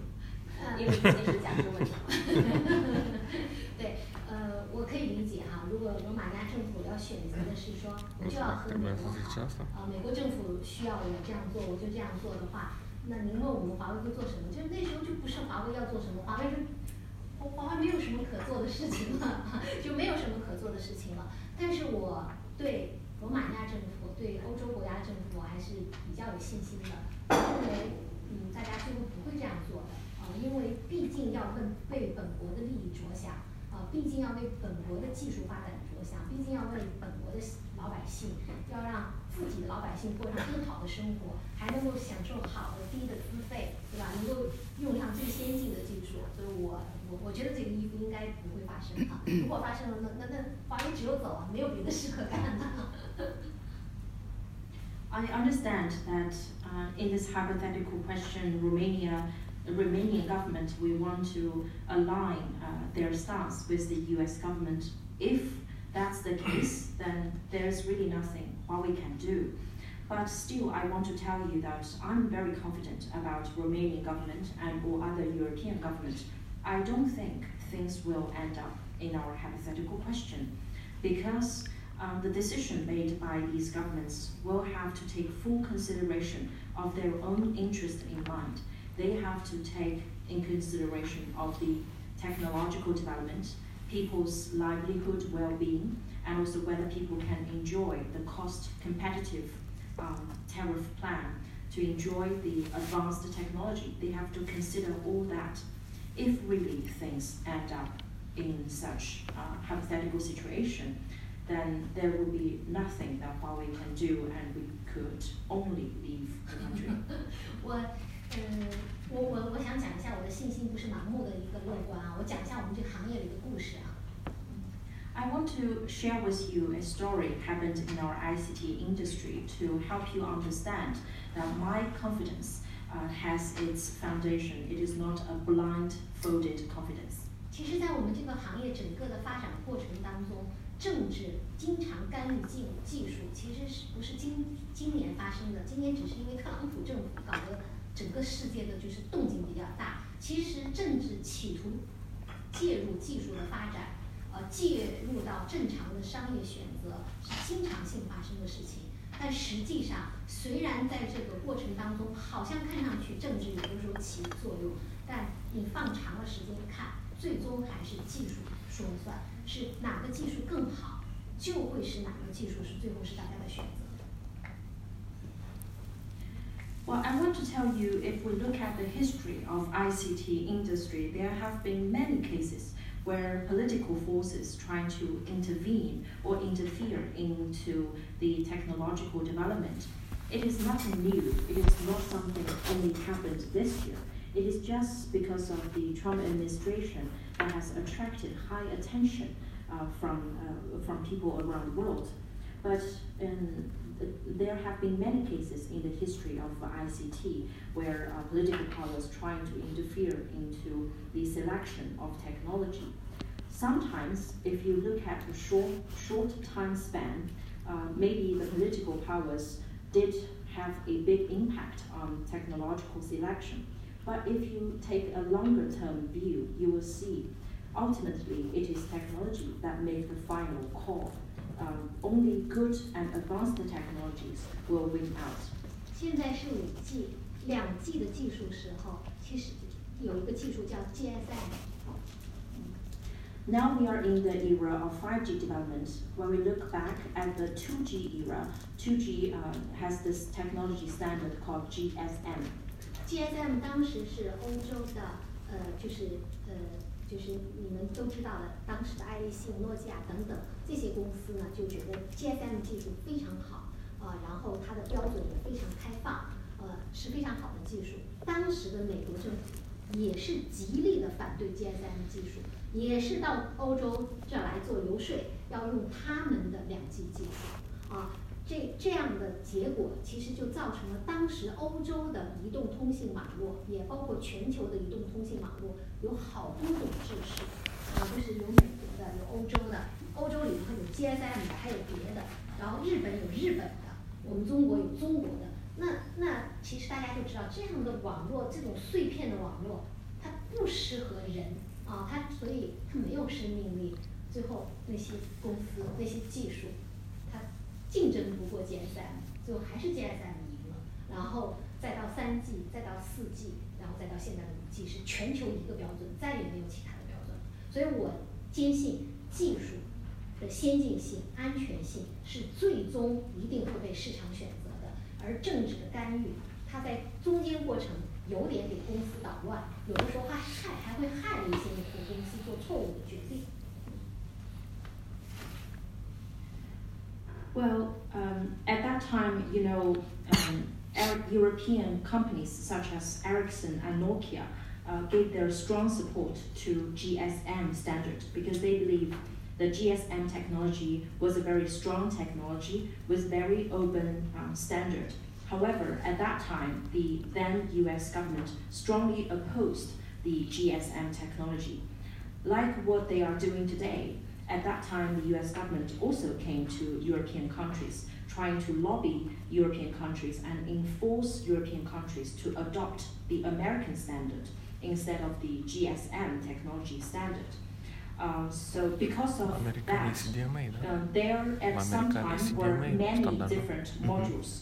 S3: 因为这是假设问题。
S2: 对，呃，我可以理解哈。如果罗马尼亚政府要选择的是说，我就要和美国好，啊、美国政府需要我这样做，我就这样做的话，那您问我们华为会做什么？就那时候就不是华为要做什么，华为就华为没有什么可做的事情了，就没有什么可做的事情了。但是我对罗马尼亚政府、对欧洲国家政府，我还是比较有信心的。我认为，嗯，大家最后不会这样做的。因为毕竟要为为本国的利益着想，啊，毕竟要为本国的技术发展着想，毕竟要为本国的老百姓，要让自己的老百姓过上更好的生活，还能够享受好的低的资费，对吧？能够用上最先进的技术，所以我我我觉得这个衣服应该不会发生啊。如果发生了，那那那华为只有走啊，没有别的事可干了。
S3: I understand that uh, in this hypothetical question, Romania, the Romanian government, we want to align uh, their stance with the U.S. government. If that's the case, then there's really nothing Huawei can do. But still, I want to tell you that I'm very confident about Romanian government and or other European government. I don't think things will end up in our hypothetical question because um, the decision made by these governments will have to take full consideration of their own interest in mind. They have to take in consideration of the technological development, people's livelihood well-being, and also whether people can enjoy the cost competitive um, tariff plan to enjoy the advanced technology. They have to consider all that if really things end up in such a hypothetical situation then there will be nothing that Huawei can do, and we could only leave the country.
S2: 我，嗯，我我我想讲一下我的信心不是盲目的一个乐观啊，我讲一下我们这个行业里的故事啊。
S3: I want to share with you a story happened in our ICT industry to help you understand that my confidence uh, has its foundation. It is not a blindfolded confidence.
S2: 其实，在我们这个行业整个的发展过程当中，政治经常干预技技术，其实是不是今今年发生的？今年只是因为特朗普政府搞得整个世界的就是动静比较大。其实政治企图介入技术的发展，呃，介入到正常的商业选择是经常性发生的事情。但实际上，虽然在这个过程当中，好像看上去政治有的时候起作用，但你放长了时间看，最终还是技术说了算。是哪个技术更好，就会是哪个技术是最后是大家的选择。
S3: Well, I want to tell you if we look at the history of ICT industry, there have been many cases where political forces trying to intervene or interfere into the technological development. It is nothing new. It is not something only happened this year. It is just because of the Trump administration that has attracted high attention uh, from, uh, from people around the world. But um, there have been many cases in the history of ICT where uh, political powers trying to interfere into the selection of technology. Sometimes, if you look at a short, short time span, uh, maybe the political powers did have a big impact on technological selection. But if you take a longer term view, you will see ultimately it is technology that makes the final call Um, only good and advanced technologies will win out.
S2: 现在是五 G、两 G 的技术时候，其实有一个技术叫
S3: GSM。Now we are in the era of 5G development. When we look back at the 2G era, 2G uh, has this technology standard called GSM.
S2: GSM 当时是欧洲的，呃，就是呃，就是你们都知道的，当时的爱立信、诺基亚等等 这些公司呢，就觉得 GSM 技术非常好，啊，然后它的标准也非常开放，呃，是非常好的技术。当时的美国政府也是极力的反对 GSM 技术，也是到欧洲这来做游说，要用他们的两 G 技术，啊。这这样的结果，其实就造成了当时欧洲的移动通信网络，也包括全球的移动通信网络，有好多种制式，啊，就是有美国的，有欧洲的，欧洲里头有 GSM 的，还有别的，然后日本有日本的，我们中国有中国的。那那其实大家就知道，这样的网络，这种碎片的网络，它不适合人啊，它所以它没有生命力。最后那些公司那些技术。它竞争不过 GSM，最后还是 GSM 赢了，然后再到三 G，再到四 G，然后再到现在的五 G，是全球一个标准，再也没有其他的标准。所以我坚信技术的先进性、安全性是最终一定会被市场选择的，而政治的干预，它在中间过程有点给公司捣乱，有的时候还害还会害了一些公司做错误的决定。
S3: Well, um, at that time, you know, um, European companies such as Ericsson and Nokia uh, gave their strong support to GSM standard because they believe the GSM technology was a very strong technology with very open um, standard. However, at that time, the then US government strongly opposed the GSM technology. Like what they are doing today, at that time, the US government also came to European countries, trying to lobby European countries and enforce European countries to adopt the American standard instead of the GSM technology standard. Um, so because of that,
S5: CDMA, da?
S3: um, there at some time were many
S5: standard.
S3: different
S5: Mhm.
S3: modules,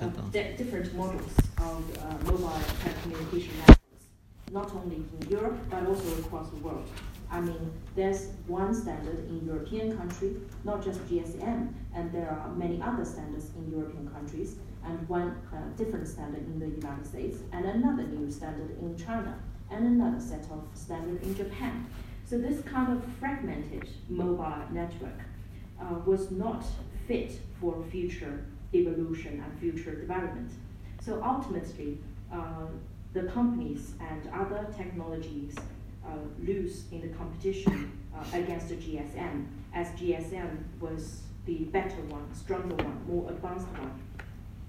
S3: uh, different models of uh, mobile telecommunication networks, not only in Europe but also across the world. I mean, there's one standard in European country, not just GSM, and there are many other standards in European countries, and one uh, different standard in the United States, and another new standard in China, and another set of standard in Japan. So this kind of fragmented mobile network uh, was not fit for future evolution and future development. So ultimately, uh, the companies and other technologies uh, lose in the competition uh, against the GSM, as GSM was the better one, stronger one, more advanced one.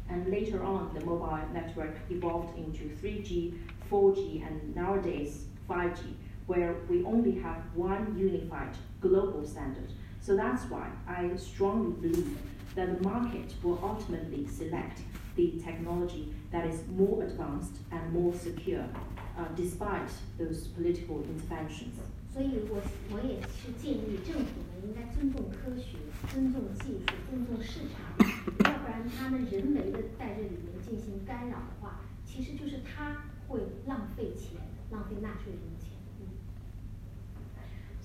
S3: And later on, the mobile network evolved into 3G, 4G, and nowadays 5G, where we only have one unified global standard. So that's why I strongly believe that the market will ultimately select the technology that is more advanced and more secure, uh, despite those political interventions.
S2: 所以我我也是建议政府呢应该尊重科学、尊重技术、尊重市场，要不然他们人为的在这里面进行干扰的话，其实就是他会浪费钱，浪费纳税人的钱。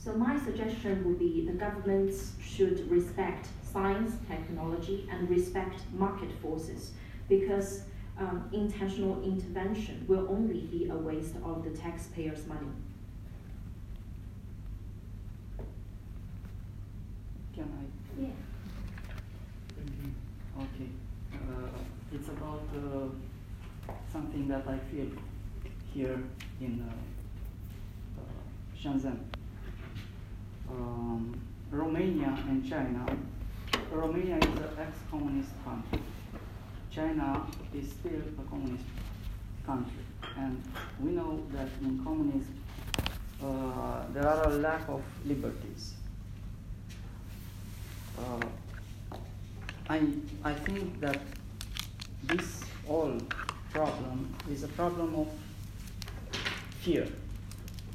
S2: 嗯。
S3: So my suggestion would be the governments should respect science, technology, and respect market forces, because um, intentional intervention will only be a waste of the taxpayers' money.
S9: Can I?
S2: Yeah.
S9: Okay. Uh, it's about uh, something that I feel here in uh, uh, Shenzhen. Um, Romania and China. Romania is an ex-communist country. China is still a communist country, and we know that in communism uh, there are a lack of liberties. Uh, I, I think that this whole problem is a problem of fear.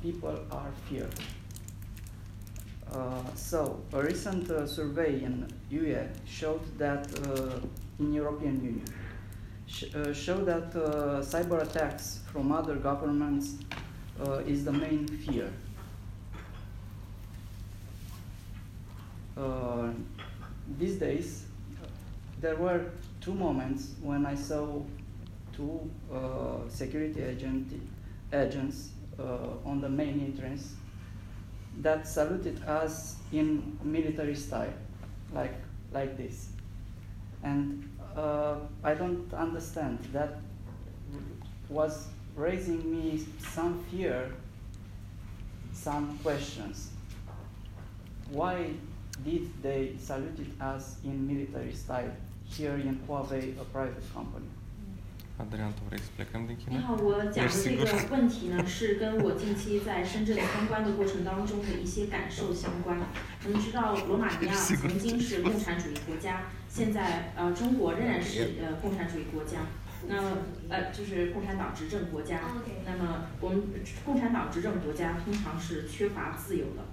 S9: People are feared. Uh, so, a recent uh, survey in UE showed that uh, in European Union sh- showed that cyber attacks from other governments is the main fear. These days, there were two moments when I saw two uh, security agent, agents uh, on the main entrance that saluted us in military style, like like this. And uh, I don't understand. That was raising me some fear, some questions. Why did they saluted us in military style here in Huawei, a private company?
S5: Adrian, tu vrei să plecăm din
S3: 你
S5: China?
S3: 好，我讲的这?个问题呢，是跟我近期在深圳参观的过程当中的一些感受相关。我们知道罗马尼亚曾经是共产主义国家，现在呃中国仍然是呃共产主义国家。那么呃就是共产党执政国家。那么我们共产党执政国家通常是缺乏自由的。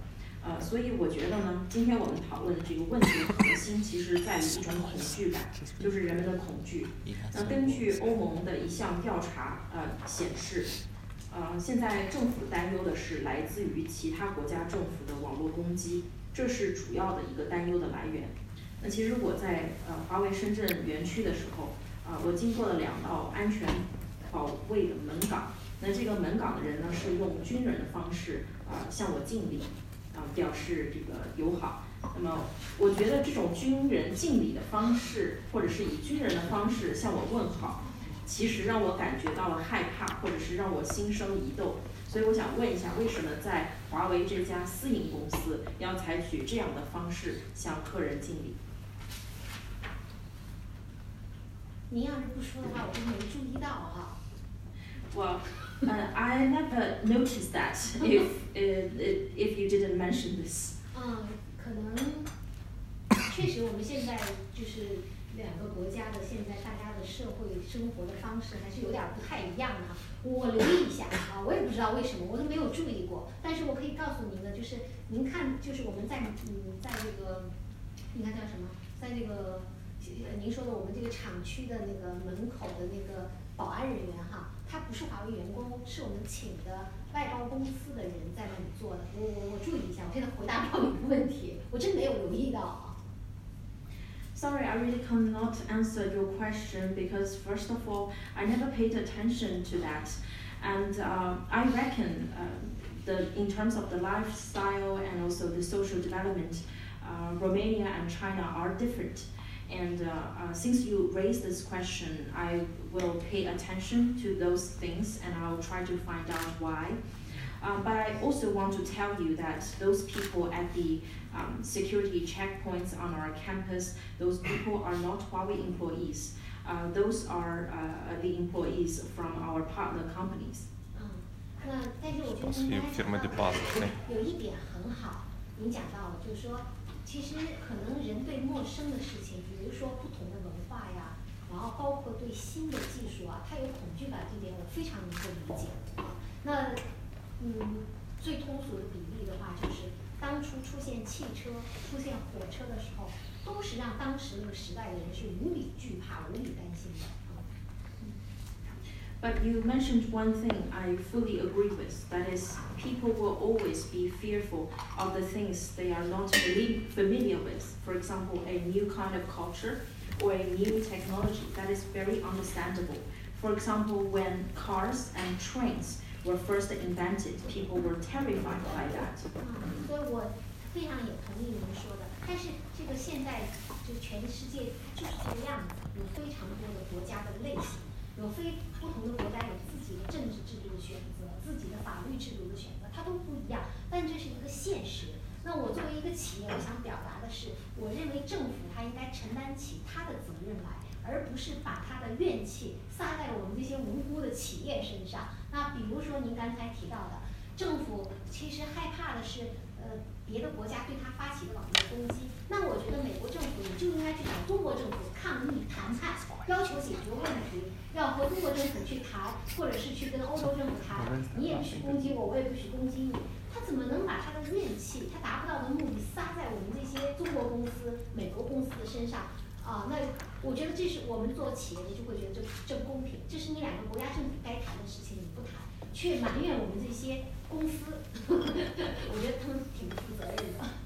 S3: 呃，所以我觉得呢，今天我们讨论的这个问题的核心，其实在于一种恐惧感，就是人们的恐惧。那根据欧盟的一项调查，呃显示，呃现在政府担忧的是来自于其他国家政府的网络攻击，这是主要的一个担忧的来源。那其实我在呃华为深圳园区的时候，啊、我经过了两道安全保卫的门岗。那这个门岗的人呢，是用军人的方式啊、向我敬礼。啊，表示这个友好。那么，我觉得这种军人敬礼的方式，或者是以军人的方式向我问好，其实让我感觉到了害怕，或者是让我心生疑窦。所以我想问一下，为什么在华为这家私营公司要采取这样的方式向客人敬礼。
S2: 您要是不说的话，我都没注意到哈。
S3: Well, uh, I never noticed that if uh, if you didn't mention this.
S2: 嗯，可能确实我们现在就是两个国家的现在大家的社会生活的方式还是有点不太一样的哈。我留意一下啊，我也不知道为什么，我都没有注意过。但是我可以告诉您的就是，您看，就是我们在嗯，在这个，你看叫什么，在这个呃您说的我们这个厂区的那个门口的那个保安人员哈，他不是华为员工，是我们请的外包公司的人在那里做的。我我我注意一下，我现在回答不了你的问题，我真没有留意到。
S3: Sorry, I really cannot answer your question because first of all, I never paid attention to that, and uh, I reckon uh, the in terms of the lifestyle and also the social development, uh, Romania and China are different. And uh, uh, since you raised this question, I will pay attention to those things and I'll try to find out why. Um, but I also want to tell you that those people at the um, security checkpoints on our campus, those people are not Huawei employees. Uh, those are uh, the employees from our partner companies.
S2: 嗯，那但是我觉得您刚才
S5: Firma
S2: 讲
S5: de
S2: 到
S5: bază.
S2: 的有一点很好，您讲到了，就是说， 其实可能人对陌生的事情，比如说不同的文化呀，然后包括对新的技术啊，他有恐惧感，这点我非常能够理解。那嗯，最通俗的比例的话，就是当初出现汽车、出现火车的时候，都是让当时那个时代的人是无比惧怕、无比担心的。
S3: But you mentioned one thing I fully agree with. That is, people will always be fearful of the things they are not fami- familiar with. For example, a new kind of culture or a new technology. That is very understandable. For example, when cars and trains were first invented, people were terrified by that.
S2: 嗯，所以我非常也同意您说的。但是这个现在就全世界就是这个样子，有非常多的国家的类型， 有非不同的国家有自己的政治制度的选择，自己的法律制度的选择，它都不一样。但这是一个现实。那我作为一个企业，我想表达的是，我认为政府它应该承担起它的责任来，而不是把它的怨气撒在我们这些无辜的企业身上。那比如说您刚才提到的，政府其实害怕的是，呃，别的国家对它发起的网络攻击。那我觉得美国政府你就应该去找中国政府抗议谈判，要求解决问题，要和中国政府去谈，或者是去跟欧洲政府谈，你也不许攻击我，我也不许攻击你。他怎么能把他的怨气，他达不到的目的撒在我们这些中国公司、美国公司的身上？啊，那我觉得这是我们做企业的就会觉得这这不公平，这是你两个国家政府该谈的事情，你不谈，却埋怨我们这些公司，我觉得他们挺不负责任的。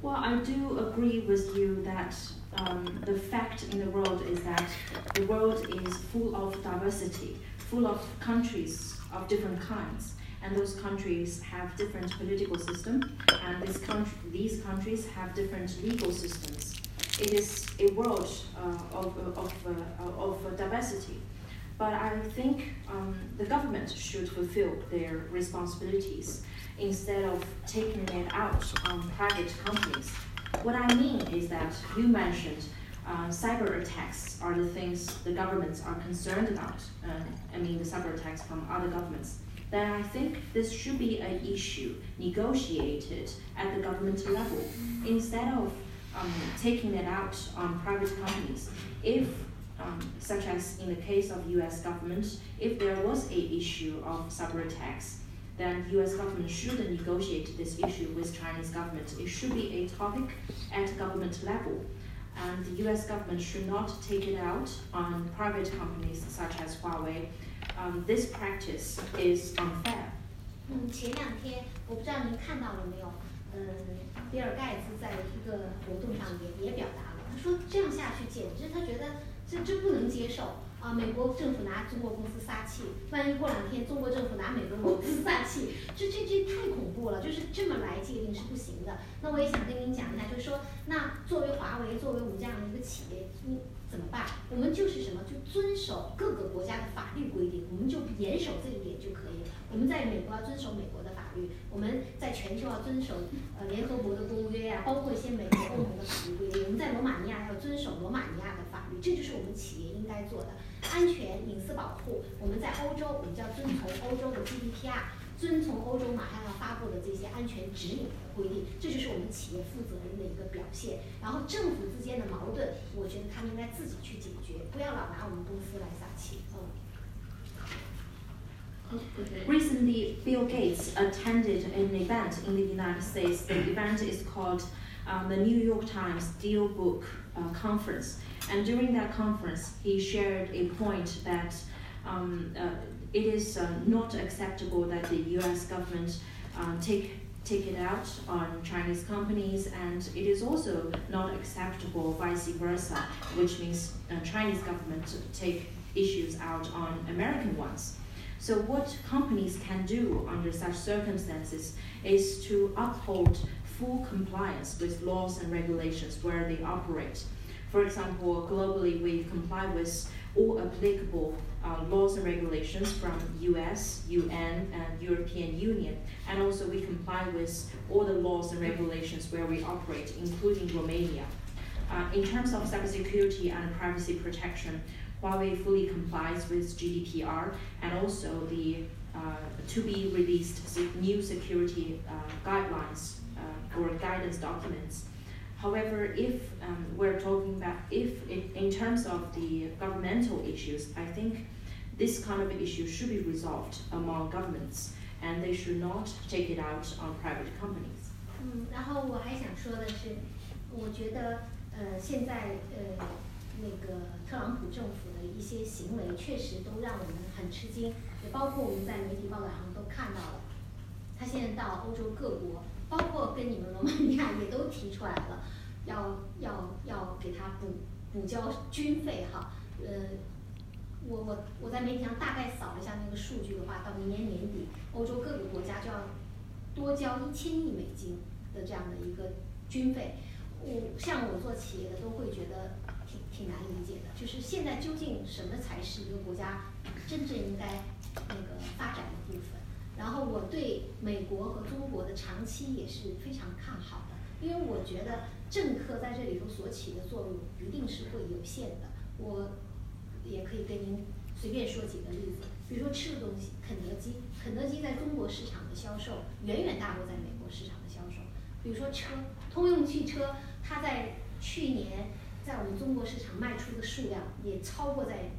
S3: Well, I do agree with you that um, the fact in the world is that the world is full of diversity, full of countries of different kinds, and those countries have different political systems, and this country, these countries have different legal systems. It is a world uh, of, of, uh, of diversity. But I think um, the government should fulfill their responsibilities instead of taking it out on private companies. What I mean is that you mentioned uh, cyber attacks are the things the governments are concerned about. Uh, I mean, the cyber attacks from other governments. Then I think this should be an issue negotiated at the government level instead of um, taking it out on private companies. If um, such as in the case of U.S. government, if there was a issue of cyber attacks, then U.S. government should negotiate this issue with Chinese government. It should be a topic at government level, and the U.S. government should not take it out on private companies such as Huawei. Um, this practice is unfair.
S2: 嗯，前两天我不知道您看到了没有，嗯，比尔盖茨在一个活动上也也表达了，他说这样下去简直他觉得这这不能接受 啊！美国政府拿中国公司撒气，万一过两天中国政府拿美国公司撒气，这这这太恐怖了，就是这么来界定是不行的。那我也想跟您讲一下，就是说，那作为华为，作为我们这样的一个企业，你怎么办？我们就是什么，就遵守各个国家的法律规定，我们就严守这一点就可以。我们在美国要遵守美国的法律，我们在全球要遵守呃联合国的公约呀、包括一些美国、欧盟的法律规定。我们在罗马尼亚要遵守罗马尼亚的这就是我们企业应该做的。安全、隐私保护，我们在欧洲，我们就要遵从欧洲的 GDPR，遵从欧洲马上要发布的这些安全指引的规定，这就是我们企业负责任的一个表现。然后政府之间的矛盾，我觉得他们应该自己去解决，不要老拿我们公司来撒气。
S3: Recently, Bill Gates attended an event in the United States. The event is called the New York Times Deal Book Conference. And during that conference, he shared a point that um, uh, it is uh, not acceptable that the U.S. government um, take take it out on Chinese companies, and it is also not acceptable vice versa, which means uh, Chinese government take issues out on American ones. So what companies can do under such circumstances is to uphold full compliance with laws and regulations where they operate. For example, globally we comply with all applicable uh, laws and regulations from US, UN, and European Union, and also we comply with all the laws and regulations where we operate, including Romania. Uh, in terms of cybersecurity and privacy protection, Huawei fully complies with GDPR and also the uh, to be released new security uh, guidelines uh, or guidance documents. However, if um, we're talking about if it, in terms of the governmental issues, I think this kind of issue should be resolved among governments, and they should not take it out on private companies.
S2: 嗯，然后我还想说的是，我觉得呃，现在呃，那个特朗普政府的一些行为确实都让我们很吃惊，也包括我们在媒体报道上都看到了。他现在到欧洲各国， 包括跟你们罗马尼亚也都提出来了，要要要给他补补交军费哈。呃，我我我在媒体上大概扫了一下那个数据的话，到明年年底，欧洲各个国家就要多交一千亿美金的这样的一个军费。我像我做企业的都会觉得挺挺难理解的，就是现在究竟什么才是一个国家真正应该那个发展的部分？然后我对美国和中国的长期也是非常看好的，因为我觉得政客在这里头所起的作用一定是会有限的。我也可以跟您随便说几个例子，比如说吃的东西，肯德基，肯德基在中国市场的销售远远大过在美国市场的销售。比如说车，通用汽车，它在去年在我们中国市场卖出的数量也超过在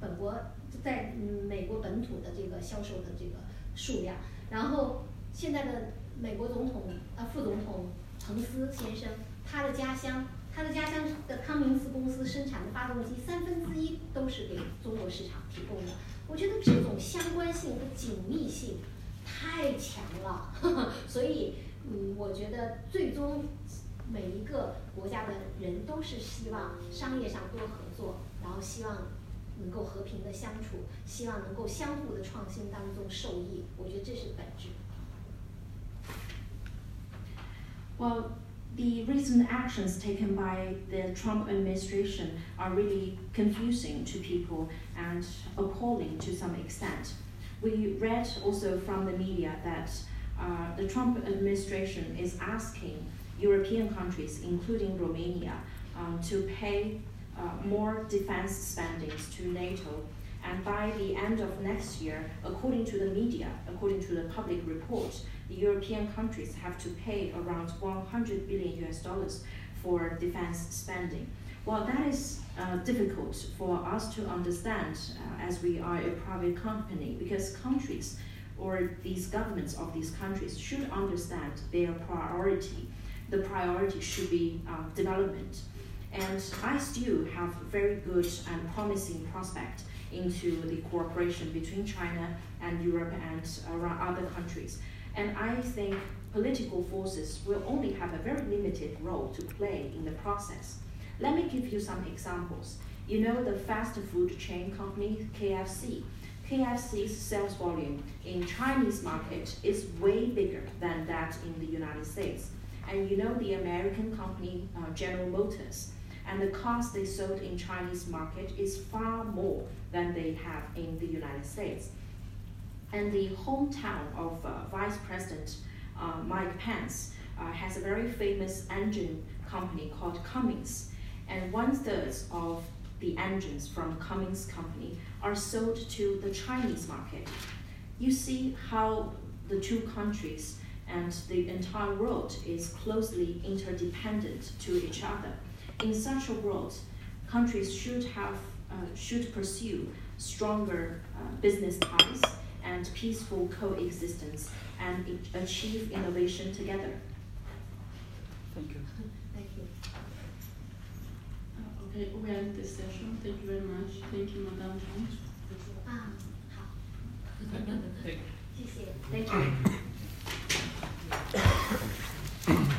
S2: 本国在嗯美国本土的这个销售的这个数量。然后现在的美国总统呃副总统彭斯先生，他的家乡。他的家乡的康明斯公司生产的发动机三分之一都是给中国市场提供的。我觉得这种相关性和紧密性太强了，呵 呵所以嗯，我觉得最终每一个国家的人都是希望商业上多合作，然后希望能够和平的相处，希望能够相互的创新当中受益。我觉得这是本质。
S3: Well, the recent actions taken by the Trump administration are really confusing to people and appalling to some extent. We read also from the media that uh, the Trump administration is asking European countries, including Romania, um, to pay uh, more defense spendings to NATO. And by the end of next year, according to the media, according to the public report, the European countries have to pay around 100 billion US dollars for defense spending. Well, that is uh, difficult for us to understand uh, as we are a private company because countries or these governments of these countries should understand their priority. The priority should be uh, development. And I still have very good and promising prospect into the cooperation between China and Europe and other countries. And I think political forces will only have a very limited role to play in the process. Let me give you some examples. You know the fast food chain company KFC. KFC's sales volume in Chinese market is way bigger than that in the United States. And you know the American company uh, General Motors, and the cars they sold in Chinese market is far more than they have in the United States. And the hometown of uh, Vice President uh, Mike Pence uh, has a very famous engine company called Cummins, and one third of the engines from Cummins company are sold to the Chinese market. You see how the two countries and the entire world is closely interdependent to each other in such a world, countries should have uh, should pursue stronger uh, business ties and peaceful coexistence and achieve innovation together.
S9: Thank you.
S2: Thank you.
S12: Uh, okay, we end this session. Thank you very much. Thank you, Madame
S2: Zhang. Um,
S9: Thank you.
S3: Thank you.